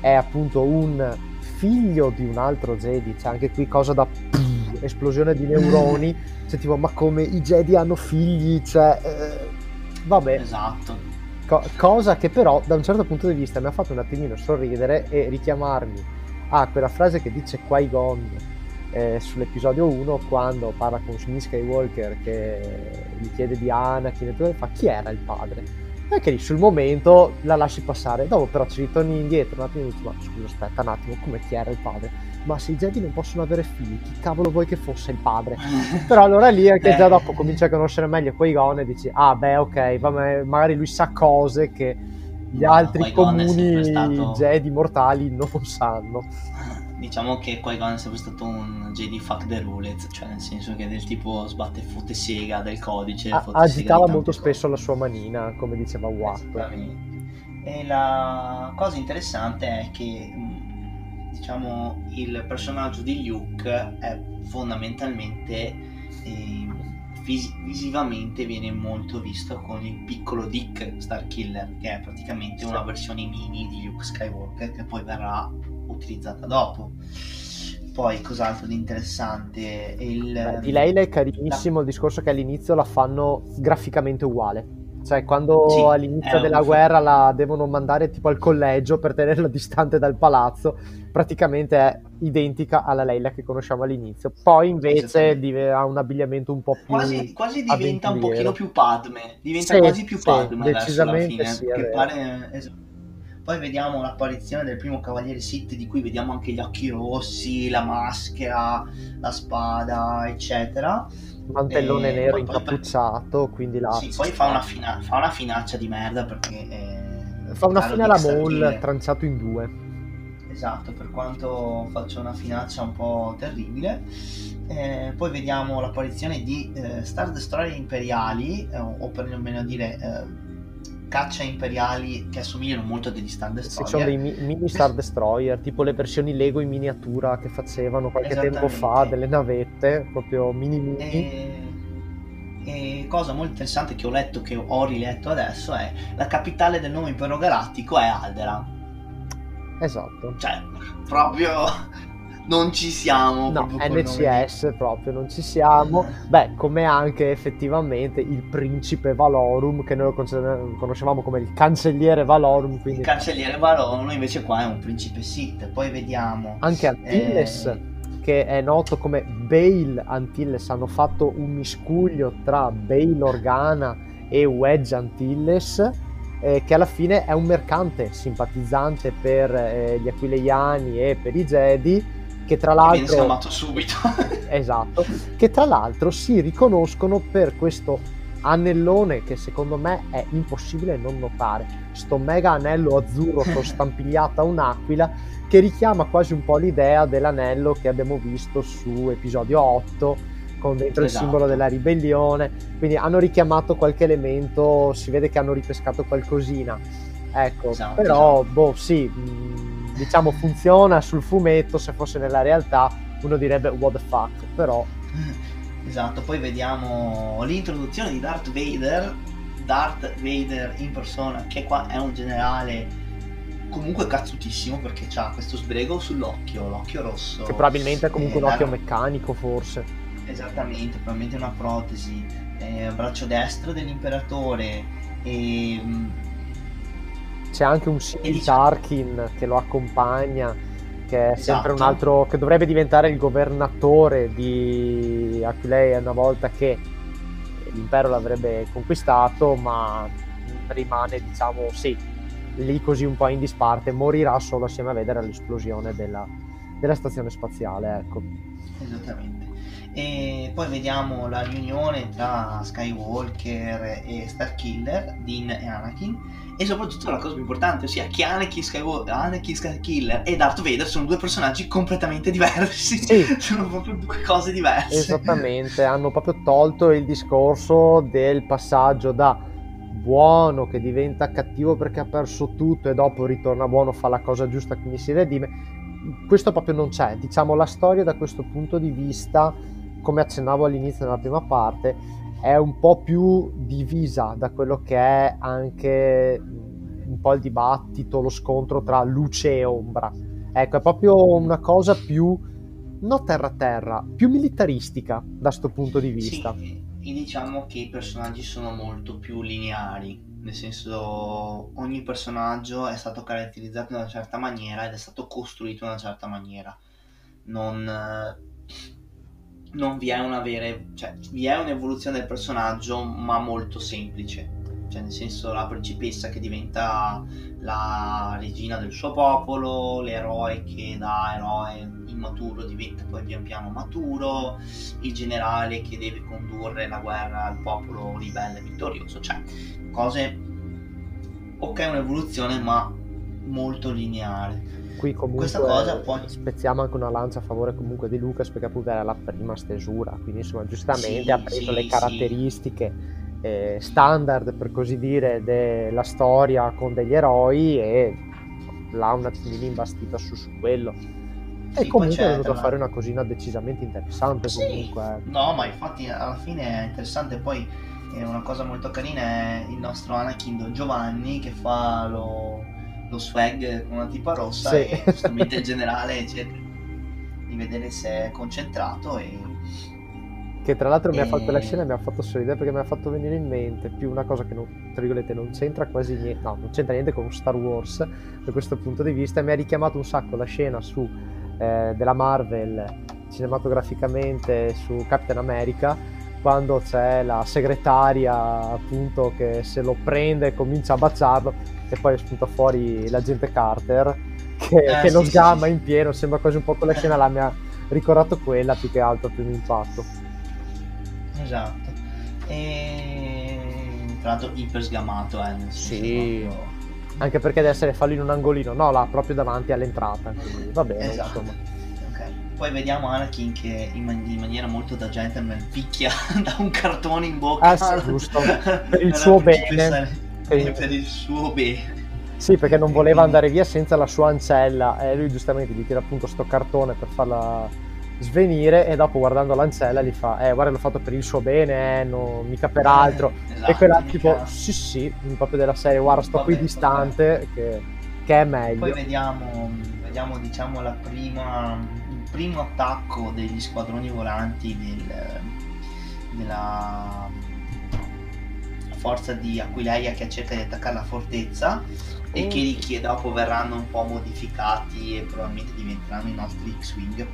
è appunto un figlio di un altro Jedi, c'è anche qui cosa da esplosione di neuroni, [laughs] cioè tipo ma come i Jedi hanno figli, cioè eh, vabbè. Esatto. Co- cosa che però da un certo punto di vista mi ha fatto un attimino sorridere e richiamarmi a quella frase che dice Qui-Gon eh, sull'episodio 1 quando parla con Shmi Skywalker che gli chiede di Anakin e tutto fa chi era il padre e che lì sul momento la lasci passare dopo però ci ritorni indietro un attimo e dici ma scusa aspetta un attimo come chi era il padre ma se i Jedi non possono avere figli, chi cavolo vuoi che fosse il padre? [laughs] Però allora lì è che già dopo cominci a conoscere meglio Qui-Gon e dici, ah beh ok, vabbè, magari lui sa cose che gli no, altri Qui-Gon comuni stato... Jedi mortali non sanno. Diciamo che Qui-Gon è sempre stato un Jedi fuck the rules, cioè nel senso che del tipo sbatte fotte sega del codice. A- agitava molto cose. spesso la sua manina, come diceva Watt. E la cosa interessante è che diciamo, il personaggio di Luke è fondamentalmente eh, vis- visivamente viene molto visto con il piccolo Dick Starkiller, che è praticamente una versione mini di Luke Skywalker che poi verrà utilizzata dopo. poi cos'altro di interessante? Il, Beh, di Leila è carinissimo la... il discorso che all'inizio la fanno graficamente uguale. Cioè, quando sì, all'inizio della un... guerra la devono mandare tipo al collegio per tenerla [laughs] distante dal palazzo, praticamente è identica alla Leila che conosciamo all'inizio. Poi invece ha un abbigliamento un po' più. Quasi, quasi diventa un pochino più Padme. Diventa sì, quasi più Padme sì, decisamente fine, sì, pare... Poi vediamo l'apparizione del primo cavaliere Sith, di cui vediamo anche gli occhi rossi, la maschera, la spada, eccetera mantellone e nero incappucciato, poi, quindi la... Sì, poi fa una, fina, fa una, finaccia di merda perché... Eh, fa una fine alla Maul tranciato in due. Esatto, per quanto faccia una finaccia un po' terribile. Eh, poi vediamo l'apparizione di eh, Star Destroyer imperiali, eh, o per non meno dire eh, caccia imperiali che assomigliano molto a degli Star Destroyer. Sì, sono dei mini Star Destroyer, tipo le versioni Lego in miniatura che facevano qualche tempo fa, delle navette, proprio mini mini. E... E cosa molto interessante che ho letto, che ho riletto adesso, è la capitale del nuovo impero galattico è Alderan. Esatto. Cioè, proprio non ci siamo. No, NCS proprio non ci siamo. Beh, come anche effettivamente il principe Valorum, che noi lo conoscevamo come il cancelliere Valorum. Quindi... Il cancelliere Valorum, invece qua è un principe Sith. Poi vediamo. Anche Antilles. Eh... Che è noto come Bale Antilles, hanno fatto un miscuglio tra Bale Organa e Wedge Antilles, eh, che alla fine è un mercante simpatizzante per eh, gli Aquileiani e per i Jedi, che tra l'altro... Viene scamato subito. [laughs] esatto, che tra l'altro si riconoscono per questo anellone che secondo me è impossibile non notare, sto mega anello azzurro con [laughs] stampigliata un'aquila che richiama quasi un po' l'idea dell'anello che abbiamo visto su episodio 8 con dentro esatto. il simbolo della ribellione, quindi hanno richiamato qualche elemento, si vede che hanno ripescato qualcosina. Ecco, esatto, però esatto. boh, sì, diciamo funziona sul fumetto, se fosse nella realtà uno direbbe what the fuck, però... [laughs] Esatto, poi vediamo l'introduzione di Darth Vader, Darth Vader in persona, che qua è un generale comunque cazzutissimo perché ha questo sbrego sull'occhio, l'occhio rosso. Che probabilmente è comunque un occhio meccanico forse. Esattamente, probabilmente una protesi, eh, braccio destro dell'imperatore e mm, c'è anche un Sil Tarkin che lo accompagna, che è esatto. sempre un esatto. altro, che dovrebbe diventare il governatore di Aquileia una volta che l'impero l'avrebbe conquistato, ma rimane, diciamo, sì, lì così un po' in disparte, morirà solo assieme a vedere l'esplosione della, della stazione spaziale, ecco. Esattamente. E poi vediamo la riunione tra Skywalker e Starkiller, Dean e Anakin e soprattutto la cosa più importante, ossia che Anakin Skywalker, Anakin Skykiller e Darth Vader sono due personaggi completamente diversi, sì. [laughs] sono proprio due cose diverse. Esattamente, hanno proprio tolto il discorso del passaggio da buono che diventa cattivo perché ha perso tutto e dopo ritorna buono, fa la cosa giusta, quindi si redime. Questo proprio non c'è, diciamo la storia da questo punto di vista, come accennavo all'inizio nella prima parte, è un po' più divisa da quello che è anche un po' il dibattito, lo scontro tra luce e ombra. Ecco, è proprio una cosa più, non terra-terra, più militaristica da questo punto di vista. Sì, e diciamo che i personaggi sono molto più lineari, nel senso ogni personaggio è stato caratterizzato in una certa maniera ed è stato costruito in una certa maniera. Non non vi è una vera, cioè vi è un'evoluzione del personaggio, ma molto semplice. Cioè, nel senso, la principessa che diventa la regina del suo popolo, l'eroe che da eroe immaturo diventa poi pian piano maturo, il generale che deve condurre la guerra al popolo ribelle vittorioso, cioè cose ok un'evoluzione ma molto lineare qui comunque Questa cosa poi... spezziamo anche una lancia a favore comunque di Lucas perché appunto era la prima stesura, quindi insomma giustamente sì, ha preso sì, le caratteristiche sì. eh, standard per così dire della storia con degli eroi e l'ha un attimino imbastita su, su quello. E comunque è venuto a fare una cosina decisamente interessante comunque. Eh. No, ma infatti alla fine è interessante poi una cosa molto carina è il nostro Anakin Don Giovanni che fa lo lo swag con una tipa rossa sì. e giustamente il generale eccetera. di vedere se è concentrato e che tra l'altro mi ha fatto la E- scena mi ha fatto sorridere perché mi ha fatto venire in mente più una cosa che non, tra virgolette, non c'entra quasi niente, no, non c'entra niente con Star Wars da questo punto di vista, e mi ha richiamato un sacco la scena su, eh, della Marvel cinematograficamente su Captain America quando c'è la segretaria appunto che se lo prende e comincia a baciarlo e poi spunta fuori l'agente Carter che, Eh, che lo sì, sì, sgamma sì, sì. in pieno, sembra quasi un po' quella scena là mi ha ricordato quella più che altro al primo impatto. Esatto. E tra l'altro iper sgamato, eh, nel senso Sì. proprio- Anche perché deve essere fallo in un angolino, no, là proprio davanti all'entrata. Quindi va bene, Esatto. insomma. Ok. Poi vediamo Anakin che in, man- in maniera molto da gentleman picchia [laughs] da un cartone in bocca. Ah, sì, giusto. [laughs] Per il suo bene. Per il- Per il suo bene. Sì, perché non voleva andare via senza la sua ancella e lui giustamente gli tira appunto sto cartone per farla svenire e dopo guardando l'ancella gli fa eh guarda l'ho fatto per il suo bene, eh, no, mica per altro. Esatto, e quella mica- tipo sì sì, proprio della serie guarda sto qui Vabbè, distante che, che è meglio. Poi vediamo, vediamo diciamo la prima, il primo attacco degli squadroni volanti del- della forza di Aquileia che cerca di attaccare la fortezza e Mm. che, che dopo verranno un po' modificati e probabilmente diventeranno i nostri X-Wing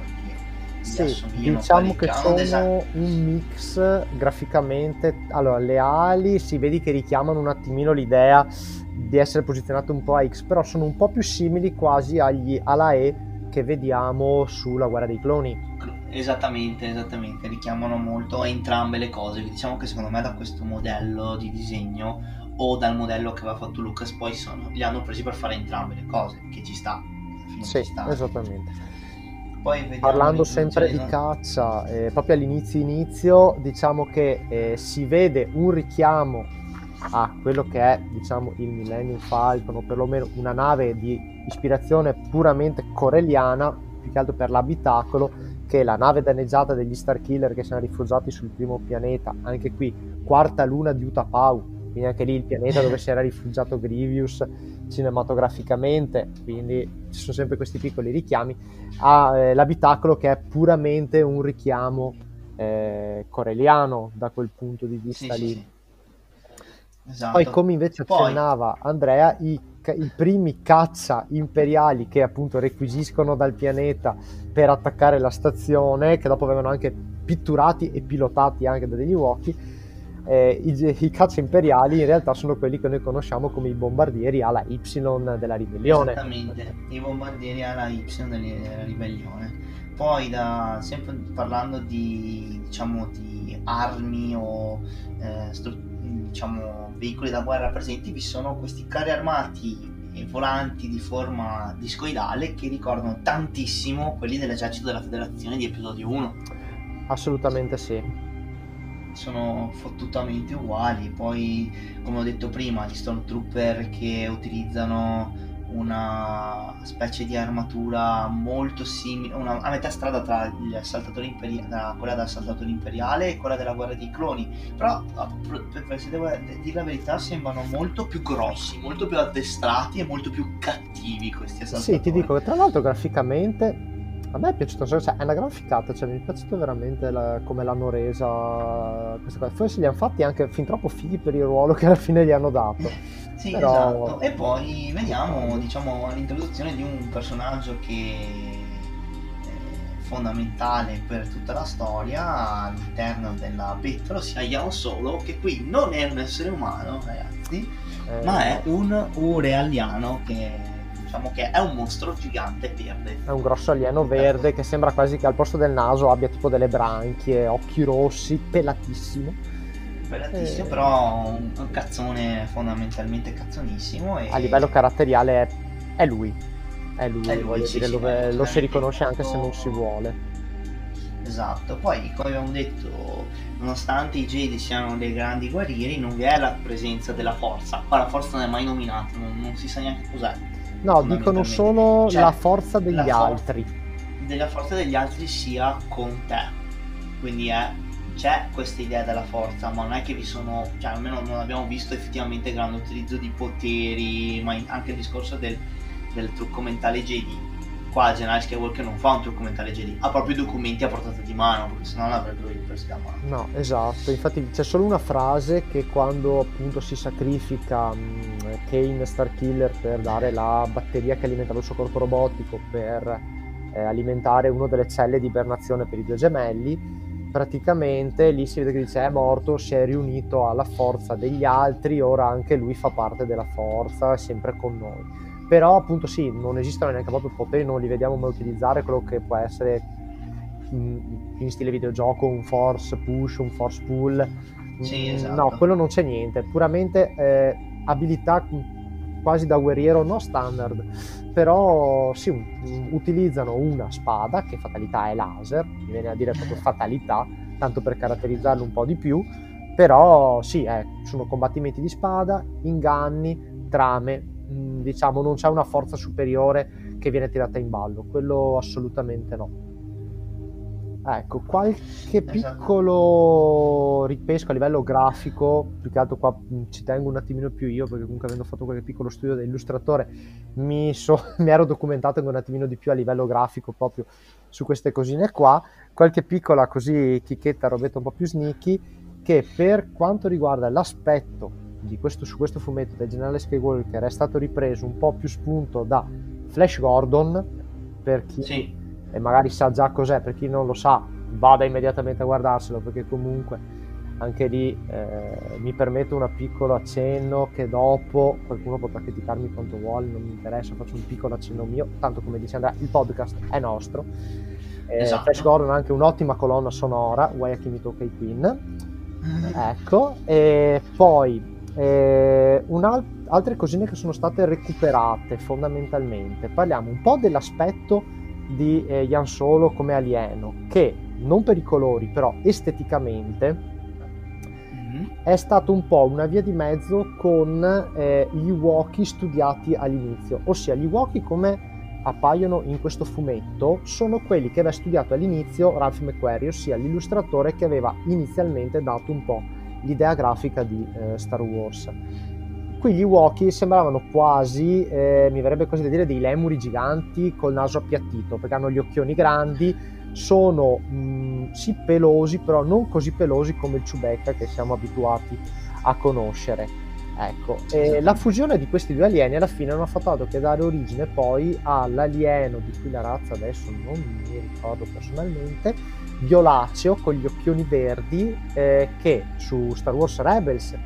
Sì, diciamo che sono un mix graficamente. Allora, le ali si vede che richiamano un attimino l'idea di essere posizionate un po' a X, però sono un po' più simili quasi agli alla E che vediamo sulla guerra dei cloni. Esattamente, esattamente, richiamano molto entrambe le cose. Diciamo che secondo me da questo modello di disegno o dal modello che aveva fatto Lucas poi sono, li hanno presi per fare entrambe le cose, che ci sta. Sì, ci sta. esattamente. Parlando sempre di caccia, eh, proprio all'inizio inizio, diciamo che eh, si vede un richiamo a quello che è diciamo il Millennium Falcon o perlomeno una nave di ispirazione puramente corelliana più che altro per l'abitacolo che la nave danneggiata degli Starkiller che sono rifugiati sul primo pianeta anche qui quarta luna di Utapau quindi anche lì il pianeta dove si era rifugiato Grievous cinematograficamente quindi ci sono sempre questi piccoli richiami all'abitacolo che è puramente un richiamo eh, corelliano da quel punto di Sì, vista sì, lì sì. Esatto. poi, come invece Poi- accennava Andrea, i, i primi caccia imperiali che appunto requisiscono dal pianeta per attaccare la stazione, che dopo vengono anche pitturati e pilotati anche da degli uochi. eh, i, i caccia imperiali in realtà sono quelli che noi conosciamo come i bombardieri alla Y della ribellione. Esattamente, i bombardieri alla Y della ribellione. Poi, da, sempre parlando di, diciamo, di armi o eh, stru- diciamo, veicoli da guerra presenti, vi sono questi carri armati e volanti di forma discoidale che ricordano tantissimo quelli dell'esercito della federazione di episodio 1. Assolutamente sì. sono fottutamente uguali. Poi, come ho detto prima, gli Stormtrooper che utilizzano una specie di armatura molto simile, una, a metà strada tra gli assaltatori imperi- tra quella del saltatore imperiale e quella della guerra dei cloni. Però, per, per- se devo dire la verità, sembrano molto più grossi, molto più addestrati e molto più cattivi questi assaltatori. Sì, ti dico che tra l'altro graficamente a me è piaciuto sacco, cioè, è una gran ficata, cioè, mi è piaciuto veramente la- come l'hanno resa questa cosa. Forse li hanno fatti anche fin troppo fighi per il ruolo che alla fine gli hanno dato. [laughs] Sì, Però- esatto. E poi vediamo, diciamo, l'introduzione di un personaggio che è fondamentale per tutta la storia all'interno della bettola, ossia Ian Solo, che qui non è un essere umano, ragazzi, Eh, ma è un urealiano che diciamo che è un mostro gigante verde. è un grosso alieno verde che sembra quasi che al posto del naso abbia tipo delle branchie, occhi rossi, pelatissimo. Pelatissimo, Eh. però un, un cazzone fondamentalmente cazzonissimo. E... A livello caratteriale è, è lui. È lui, È lui, sì, dire, sì, lo, lo si riconosce anche se non si vuole. Esatto, poi come abbiamo detto, nonostante i Jedi siano dei grandi guerrieri, non vi è la presenza della forza. Qua la forza non è mai nominata, non, non si sa neanche cos'è. No, dicono solo Cioè, la forza degli la for- altri. Della forza degli altri sia con te. Quindi è, c'è questa idea della forza, ma non è che vi sono, cioè almeno non abbiamo visto effettivamente grande utilizzo di poteri, ma anche il discorso del, del trucco mentale Jedi qua Generale Skywalker non fa un documentario Jedi, ha proprio i documenti a portata di mano, perché sennò l'avrebbero ripresi a mano. No, esatto, infatti c'è solo una frase che quando appunto si sacrifica mh, Kane Starkiller per dare la batteria che alimenta il suo corpo robotico per eh, alimentare una delle celle di ibernazione per i due gemelli, praticamente lì si vede che dice è morto, si è riunito alla forza degli altri, ora anche lui fa parte della forza, è sempre con noi. Però appunto sì, non esistono neanche proprio poteri, non li vediamo mai utilizzare quello che può essere in stile videogioco un force push, un force pull. Sì, esatto. No, quello non c'è niente, puramente eh, abilità quasi da guerriero, no standard, però sì, utilizzano una spada, che fatalità è laser, mi viene a dire proprio fatalità, tanto per caratterizzarlo un po' di più, però sì, eh, sono combattimenti di spada, inganni, trame, mh, diciamo non c'è una forza superiore che viene tirata in ballo, quello assolutamente no. Ecco, qualche esatto. piccolo ripesco a livello grafico, più che altro qua ci tengo un attimino più io, perché comunque avendo fatto qualche piccolo studio da illustratore mi, so, [laughs] mi ero documentato un attimino di più a livello grafico proprio su queste cosine qua, qualche piccola così chicchetta, robetta un po' più sneaky, che per quanto riguarda l'aspetto di questo, su questo fumetto del generale Skywalker è stato ripreso un po' più spunto da Flash Gordon, per chi... Sì e magari sa già cos'è, per chi non lo sa vada immediatamente a guardarselo perché comunque anche lì eh, mi permetto un piccolo accenno che dopo qualcuno potrà criticarmi quanto vuole, non mi interessa, faccio un piccolo accenno mio, tanto come dice Andrea, il podcast è nostro. Eh, esatto. Flash Gordon ha anche un'ottima colonna sonora, Wayaki Tokei Queen. Ecco, e poi eh, altre cosine che sono state recuperate fondamentalmente. Parliamo un po' dell'aspetto di eh, Jan Solo come alieno, che non per i colori, però esteticamente mm-hmm. è stato un po' una via di mezzo con eh, gli Wookiee studiati all'inizio, ossia gli Wookiee come appaiono in questo fumetto sono quelli che aveva studiato all'inizio Ralph McQuarrie, ossia l'illustratore che aveva inizialmente dato un po' l'idea grafica di eh, Star Wars. Qui gli Wookiee sembravano quasi, eh, mi verrebbe così da dire, dei lemuri giganti col naso appiattito, perché hanno gli occhioni grandi, sono mh, mm, sì pelosi, però non così pelosi come il Chewbacca che siamo abituati a conoscere. Ecco, e la fusione di questi due alieni alla fine non ha fatto altro che dare origine poi all'alieno di cui la razza adesso non mi ricordo personalmente, violaceo con gli occhioni verdi eh, che su Star Wars Rebels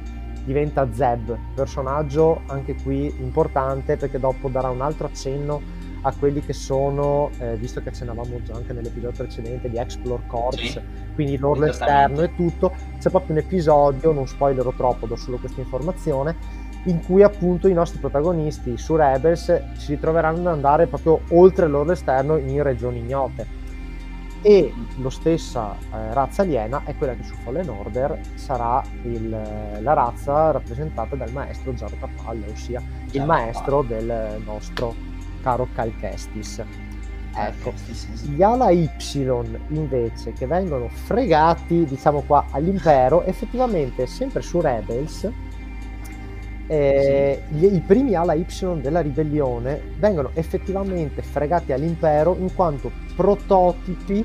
diventa Zeb, personaggio anche qui importante perché dopo darà un altro accenno a quelli che sono, eh, visto che accennavamo già anche nell'episodio precedente, di Explore Corps, sì, quindi l'orlo esterno e tutto, c'è proprio un episodio, non spoilerò troppo, do solo questa informazione, in cui appunto i nostri protagonisti su Rebels si ritroveranno ad andare proprio oltre l'orlo esterno in regioni ignote e la stessa eh, razza aliena è quella che su Fallen Order sarà il, la razza rappresentata dal maestro Zaro Tappalle, ossia il maestro del nostro caro Cal Kestis. Ecco, gli ala Y invece che vengono fregati, diciamo qua, all'impero, effettivamente sempre su Rebels, eh, sì. gli, i primi ala Y della ribellione vengono effettivamente fregati all'impero in quanto prototipi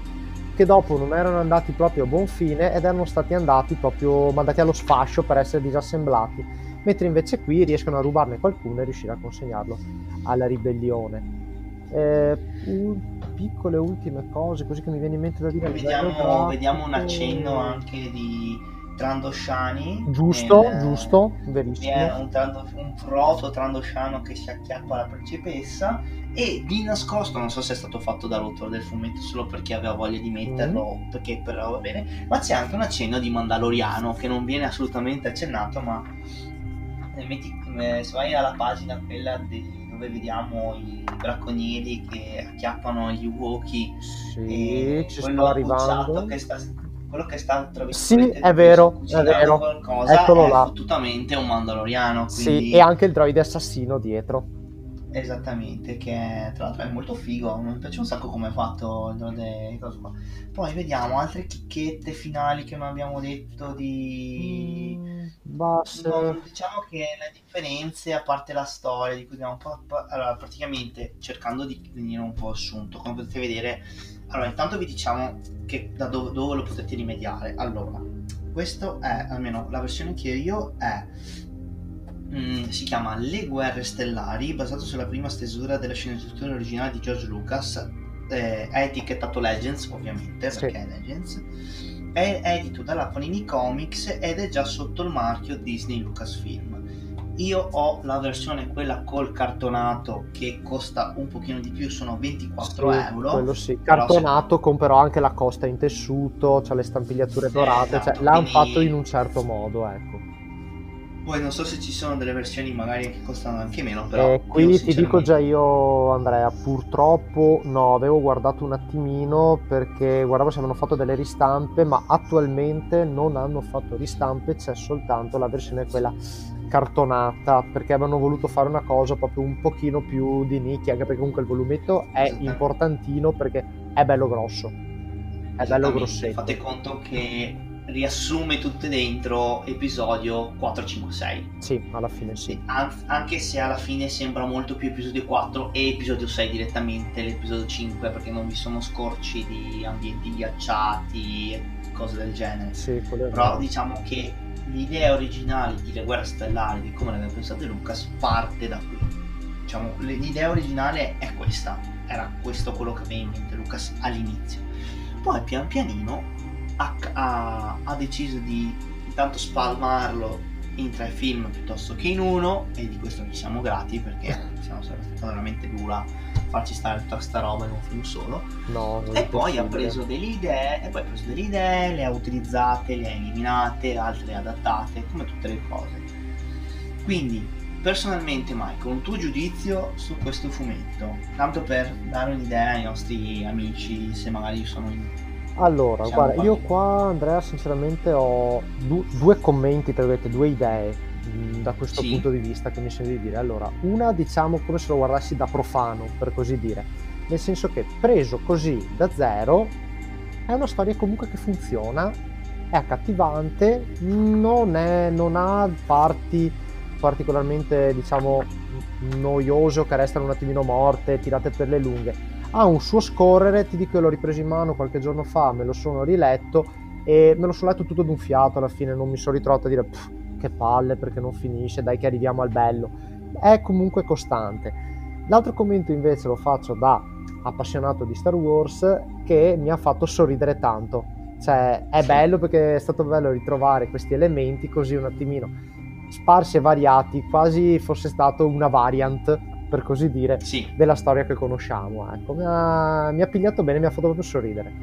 che dopo non erano andati proprio a buon fine ed erano stati andati proprio mandati allo sfascio per essere disassemblati, mentre invece qui riescono a rubarne qualcuno e riuscire a consegnarlo alla ribellione. Eh, piccole ultime cose così che mi viene in mente da dire vediamo, vediamo un accenno anche di Trandosciani. Giusto, nel, giusto, verissimo. Un, trando, un proto Trandosciano che si acchiappa alla principessa e di nascosto, non so se è stato fatto dall'autore del fumetto solo perché aveva voglia di metterlo, mm. perché però va bene, ma c'è anche un accenno di Mandaloriano che non viene assolutamente accennato, ma eh, metti, eh, se vai alla pagina quella di dove vediamo i bracconieri che acchiappano gli Wookiee sì, e ci sto arrivando. che sta quello che sta tra sì è vero è vero. qualcosa eccolo è là. fottutamente un mandaloriano quindi... sì e anche il droide assassino dietro esattamente che tra l'altro è molto figo mi piace un sacco come è fatto il droide poi vediamo altre chicchette finali che non abbiamo detto di mm, basse. non- diciamo che le differenze, a parte la storia di cui abbiamo un po'... pa- Allora, praticamente cercando di venire un po' assunto, come potete vedere, allora intanto vi diciamo che da dove, dove lo potete rimediare. Allora, questo è, almeno la versione che ho io è... mm, si chiama Le Guerre Stellari, basato sulla prima stesura della sceneggiatura originale di George Lucas. eh, è etichettato Legends, ovviamente, Sì. perché è Legends. È edito dalla Panini Comics ed è già sotto il marchio Disney Lucasfilm. Io ho la versione quella col cartonato che costa un pochino di più, sono 24 Sì, euro. Quello sì. Cartonato con però anche la costa in tessuto, c'ha le stampigliature dorate, esatto, cioè l'hanno quindi- fatto in un certo modo, ecco. Poi non so se ci sono delle versioni magari che costano anche meno, però Eh, qui ti dico sinceramente- già io, Andrea, purtroppo no, avevo guardato un attimino perché guardavo se avevano fatto delle ristampe, ma attualmente non hanno fatto ristampe, c'è soltanto la versione quella cartonata, perché avevano voluto fare una cosa proprio un pochino più di nicchia, anche perché comunque il volumetto è importantino perché è bello grosso, è bello grossetto. Fate conto che riassume tutte dentro episodio 4, 5, 6. Sì, alla fine sì. An- anche se alla fine sembra molto più episodio 4 e episodio 6 direttamente l'episodio 5 perché non vi sono scorci di ambienti ghiacciati e cose del genere. Sì, Però diciamo che l'idea originale di Le Guerre Stellari, di come l'aveva pensato Lucas, parte da qui. Diciamo, l'idea originale è questa, era questo quello che aveva in mente Lucas all'inizio. Poi pian pianino ha, ha- ha deciso di intanto spalmarlo in tre film piuttosto che in uno e di questo ci siamo grati perché [laughs] siamo stata veramente dura farci stare tutta sta roba in un film solo No, e poi ha preso delle idee, e poi ha preso delle idee, le ha utilizzate, le ha eliminate, altre le ha adattate, come tutte le cose. Quindi, personalmente, Michael, un tuo giudizio su questo fumetto? Tanto per dare un'idea ai nostri amici, se magari sono in... Allora, Siamo guarda, io qua. Andrea sinceramente ho du- due commenti, tra virgolette, due idee mh, da questo Sì. punto di vista che mi sento di dire. Allora, una diciamo come se lo guardassi da profano, per così dire, nel senso che preso così da zero è una storia comunque che funziona, è accattivante, non, è, non ha parti particolarmente diciamo noiose o che restano un attimino morte, tirate per le lunghe ha un suo scorrere, ti dico io l'ho ripreso in mano qualche giorno fa, me lo sono riletto e me lo sono letto tutto d'un fiato alla fine, non mi sono ritrovato a dire "Pff, che palle perché non finisce, dai che arriviamo al bello. È comunque costante. L'altro commento invece lo faccio da appassionato di Star Wars che mi ha fatto sorridere tanto. Cioè è bello perché è stato bello ritrovare questi elementi così un attimino sparsi e variati, quasi fosse stato una variant, per così dire, Sì, della storia che conosciamo. Ecco, mi ha, mi ha pigliato bene, mi ha fatto proprio sorridere.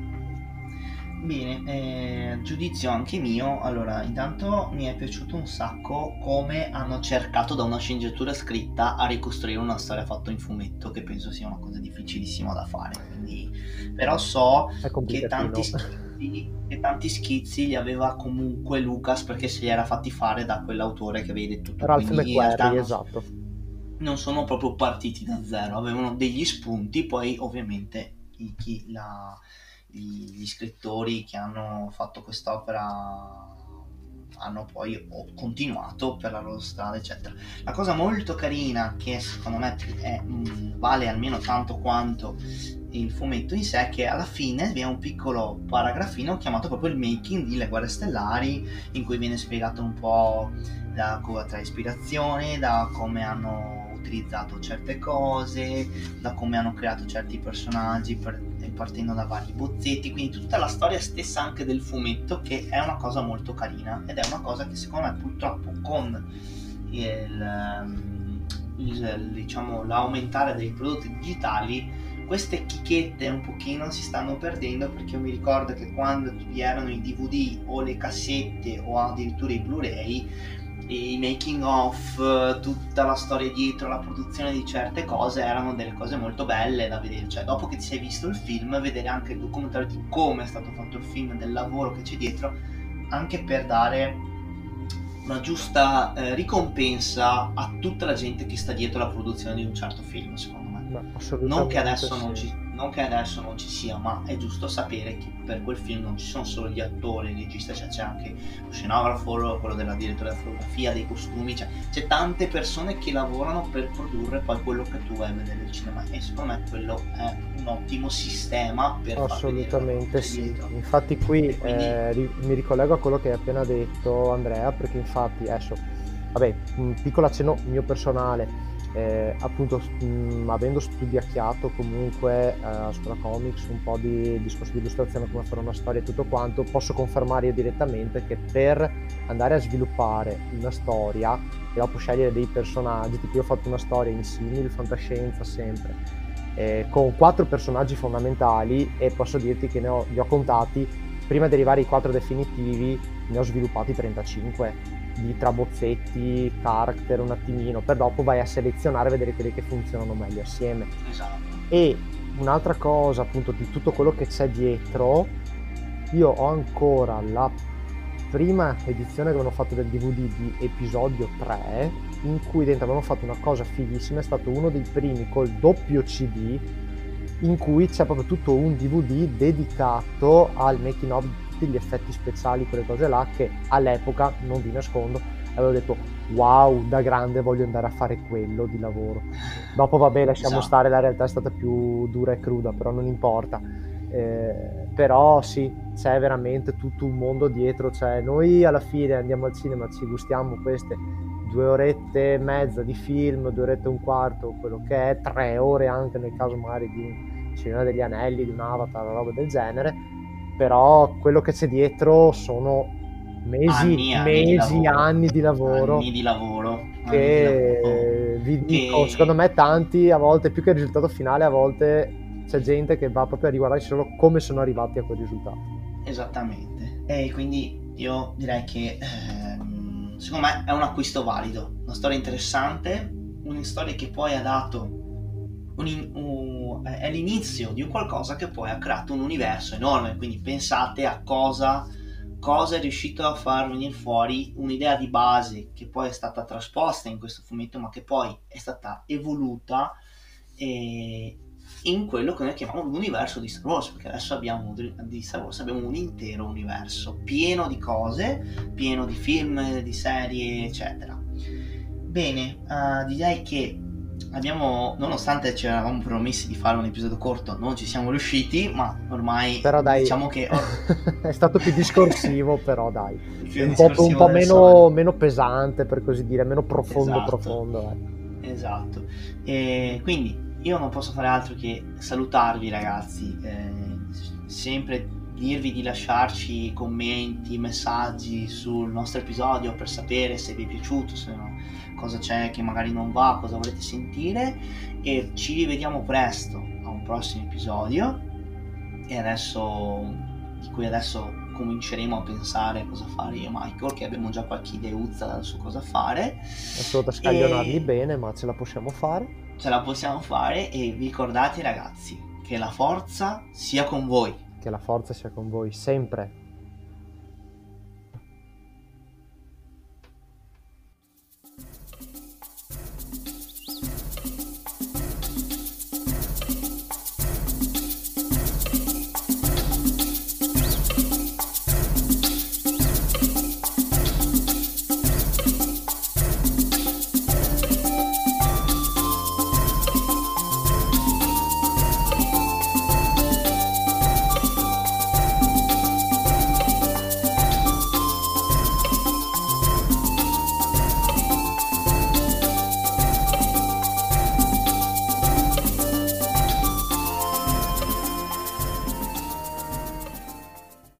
bene, eh, giudizio anche mio. Allora, intanto mi è piaciuto un sacco come hanno cercato da una sceneggiatura scritta a ricostruire una storia fatta in fumetto, che penso sia una cosa difficilissima da fare. Quindi, però so che tanti schizzi, che tanti schizzi li aveva comunque Lucas perché se li era fatti fare da quell'autore che avevi detto tu. Ralph realtà McQuarrie, non, esatto. Non sono proprio partiti da zero, avevano degli spunti, poi ovviamente i- chi- la- gli, gli scrittori che hanno fatto quest'opera hanno poi continuato per la loro strada, eccetera. La cosa molto carina che secondo me è- mh, vale almeno tanto quanto il fumetto in sé è che alla fine vi è un piccolo paragrafino chiamato proprio il making di Le Guerre Stellari in cui viene spiegato un po' da come tra ispirazione, da come hanno utilizzato certe cose, da come hanno creato certi personaggi per- partendo da vari bozzetti, quindi tutta la storia stessa anche del fumetto che è una cosa molto carina ed è una cosa che secondo me purtroppo con il, ehm, il- diciamo, l'aumentare dei prodotti digitali queste chicchette un pochino si stanno perdendo perché io mi ricordo che quando vi erano i DVD o le cassette o addirittura i Blu-ray i making of, eh, tutta la storia dietro la produzione di certe cose erano delle cose molto belle da vedere. Cioè, dopo che ti sei visto il film, vedere anche il documentario di come è stato fatto il film, del lavoro che c'è dietro, anche per dare una giusta eh, ricompensa a tutta la gente che sta dietro la produzione di un certo film, secondo me. Non che adesso non sì. ci, non che adesso non ci sia, ma è giusto sapere che per quel film non ci sono solo gli attori, il regista, cioè c'è anche lo scenografo, quello della direttore della fotografia, dei costumi, cioè c'è tante persone che lavorano per produrre poi quello che tu vuoi vedere al cinema e secondo me quello è un ottimo sistema per Assolutamente sì. Dietro. Infatti qui quindi... eh, mi ricollego a quello che hai appena detto Andrea, perché infatti adesso, vabbè, un piccolo accenno mio personale eh, appunto mh, avendo studiacchiato comunque eh, scuola comics un po' di discorso di illustrazione come fare una storia e tutto quanto posso confermare io direttamente che per andare a sviluppare una storia e dopo scegliere dei personaggi tipo io ho fatto una storia in simil fantascienza sempre eh, con quattro personaggi fondamentali e posso dirti che ne ho, li ho contati prima di arrivare ai quattro definitivi ne ho sviluppati 35 di trabozzetti, character un attimino, per dopo vai a selezionare e vedere quelli che funzionano meglio assieme. Esatto. E un'altra cosa appunto di tutto quello che c'è dietro, io ho ancora la prima edizione che avevano fatto del DVD di episodio 3, in cui dentro avevano fatto una cosa fighissima, è stato uno dei primi col doppio CD in cui c'è proprio tutto un DVD dedicato al making of tutti gli effetti speciali, quelle cose là che all'epoca, non vi nascondo, avevo detto wow, da grande voglio andare a fare quello di lavoro. Dopo vabbè, [laughs] lasciamo esatto. stare, la realtà è stata più dura e cruda, però non importa. Eh, però sì, c'è veramente tutto un mondo dietro, cioè noi alla fine andiamo al cinema, ci gustiamo queste due orette e mezza di film, due orette e un quarto, quello che è, tre ore anche nel caso magari di un Signore degli Anelli, di un Avatar, roba del genere, però quello che c'è dietro sono mesi, anni, anni mesi, di anni di lavoro. Anni di lavoro. Che di lavoro. vi dico, che... secondo me tanti, a volte più che il risultato finale, a volte c'è gente che va proprio a riguardare solo come sono arrivati a quel risultato. Esattamente. E quindi io direi che ehm, secondo me è un acquisto valido, una storia interessante, una storia che poi ha dato un, un, è l'inizio di un qualcosa che poi ha creato un universo enorme, quindi pensate a cosa, cosa è riuscito a far venire fuori un'idea di base che poi è stata trasposta in questo fumetto, ma che poi è stata evoluta eh, in quello che noi chiamiamo l'universo di Star Wars, perché adesso abbiamo di Star Wars abbiamo un intero universo pieno di cose, pieno di film, di serie, eccetera. Bene, uh, direi che abbiamo, nonostante ci eravamo promessi di fare un episodio corto, non ci siamo riusciti, ma ormai però dai, diciamo che... [laughs] è stato più discorsivo, però dai. un po', un po meno, meno, pesante, per così dire, meno profondo esatto. profondo. Eh. Esatto. E quindi io non posso fare altro che salutarvi ragazzi, eh, sempre dirvi di lasciarci commenti, messaggi sul nostro episodio per sapere se vi è piaciuto, se no cosa c'è che magari non va, cosa volete sentire e ci rivediamo presto a un prossimo episodio. E adesso di cui adesso cominceremo a pensare cosa fare io e Michael che abbiamo già qualche ideuzza su cosa fare. È solo da scaglionarli e... bene ma ce la possiamo fare. ce la possiamo fare. E vi ricordate ragazzi che la forza sia con voi. Che la forza sia con voi sempre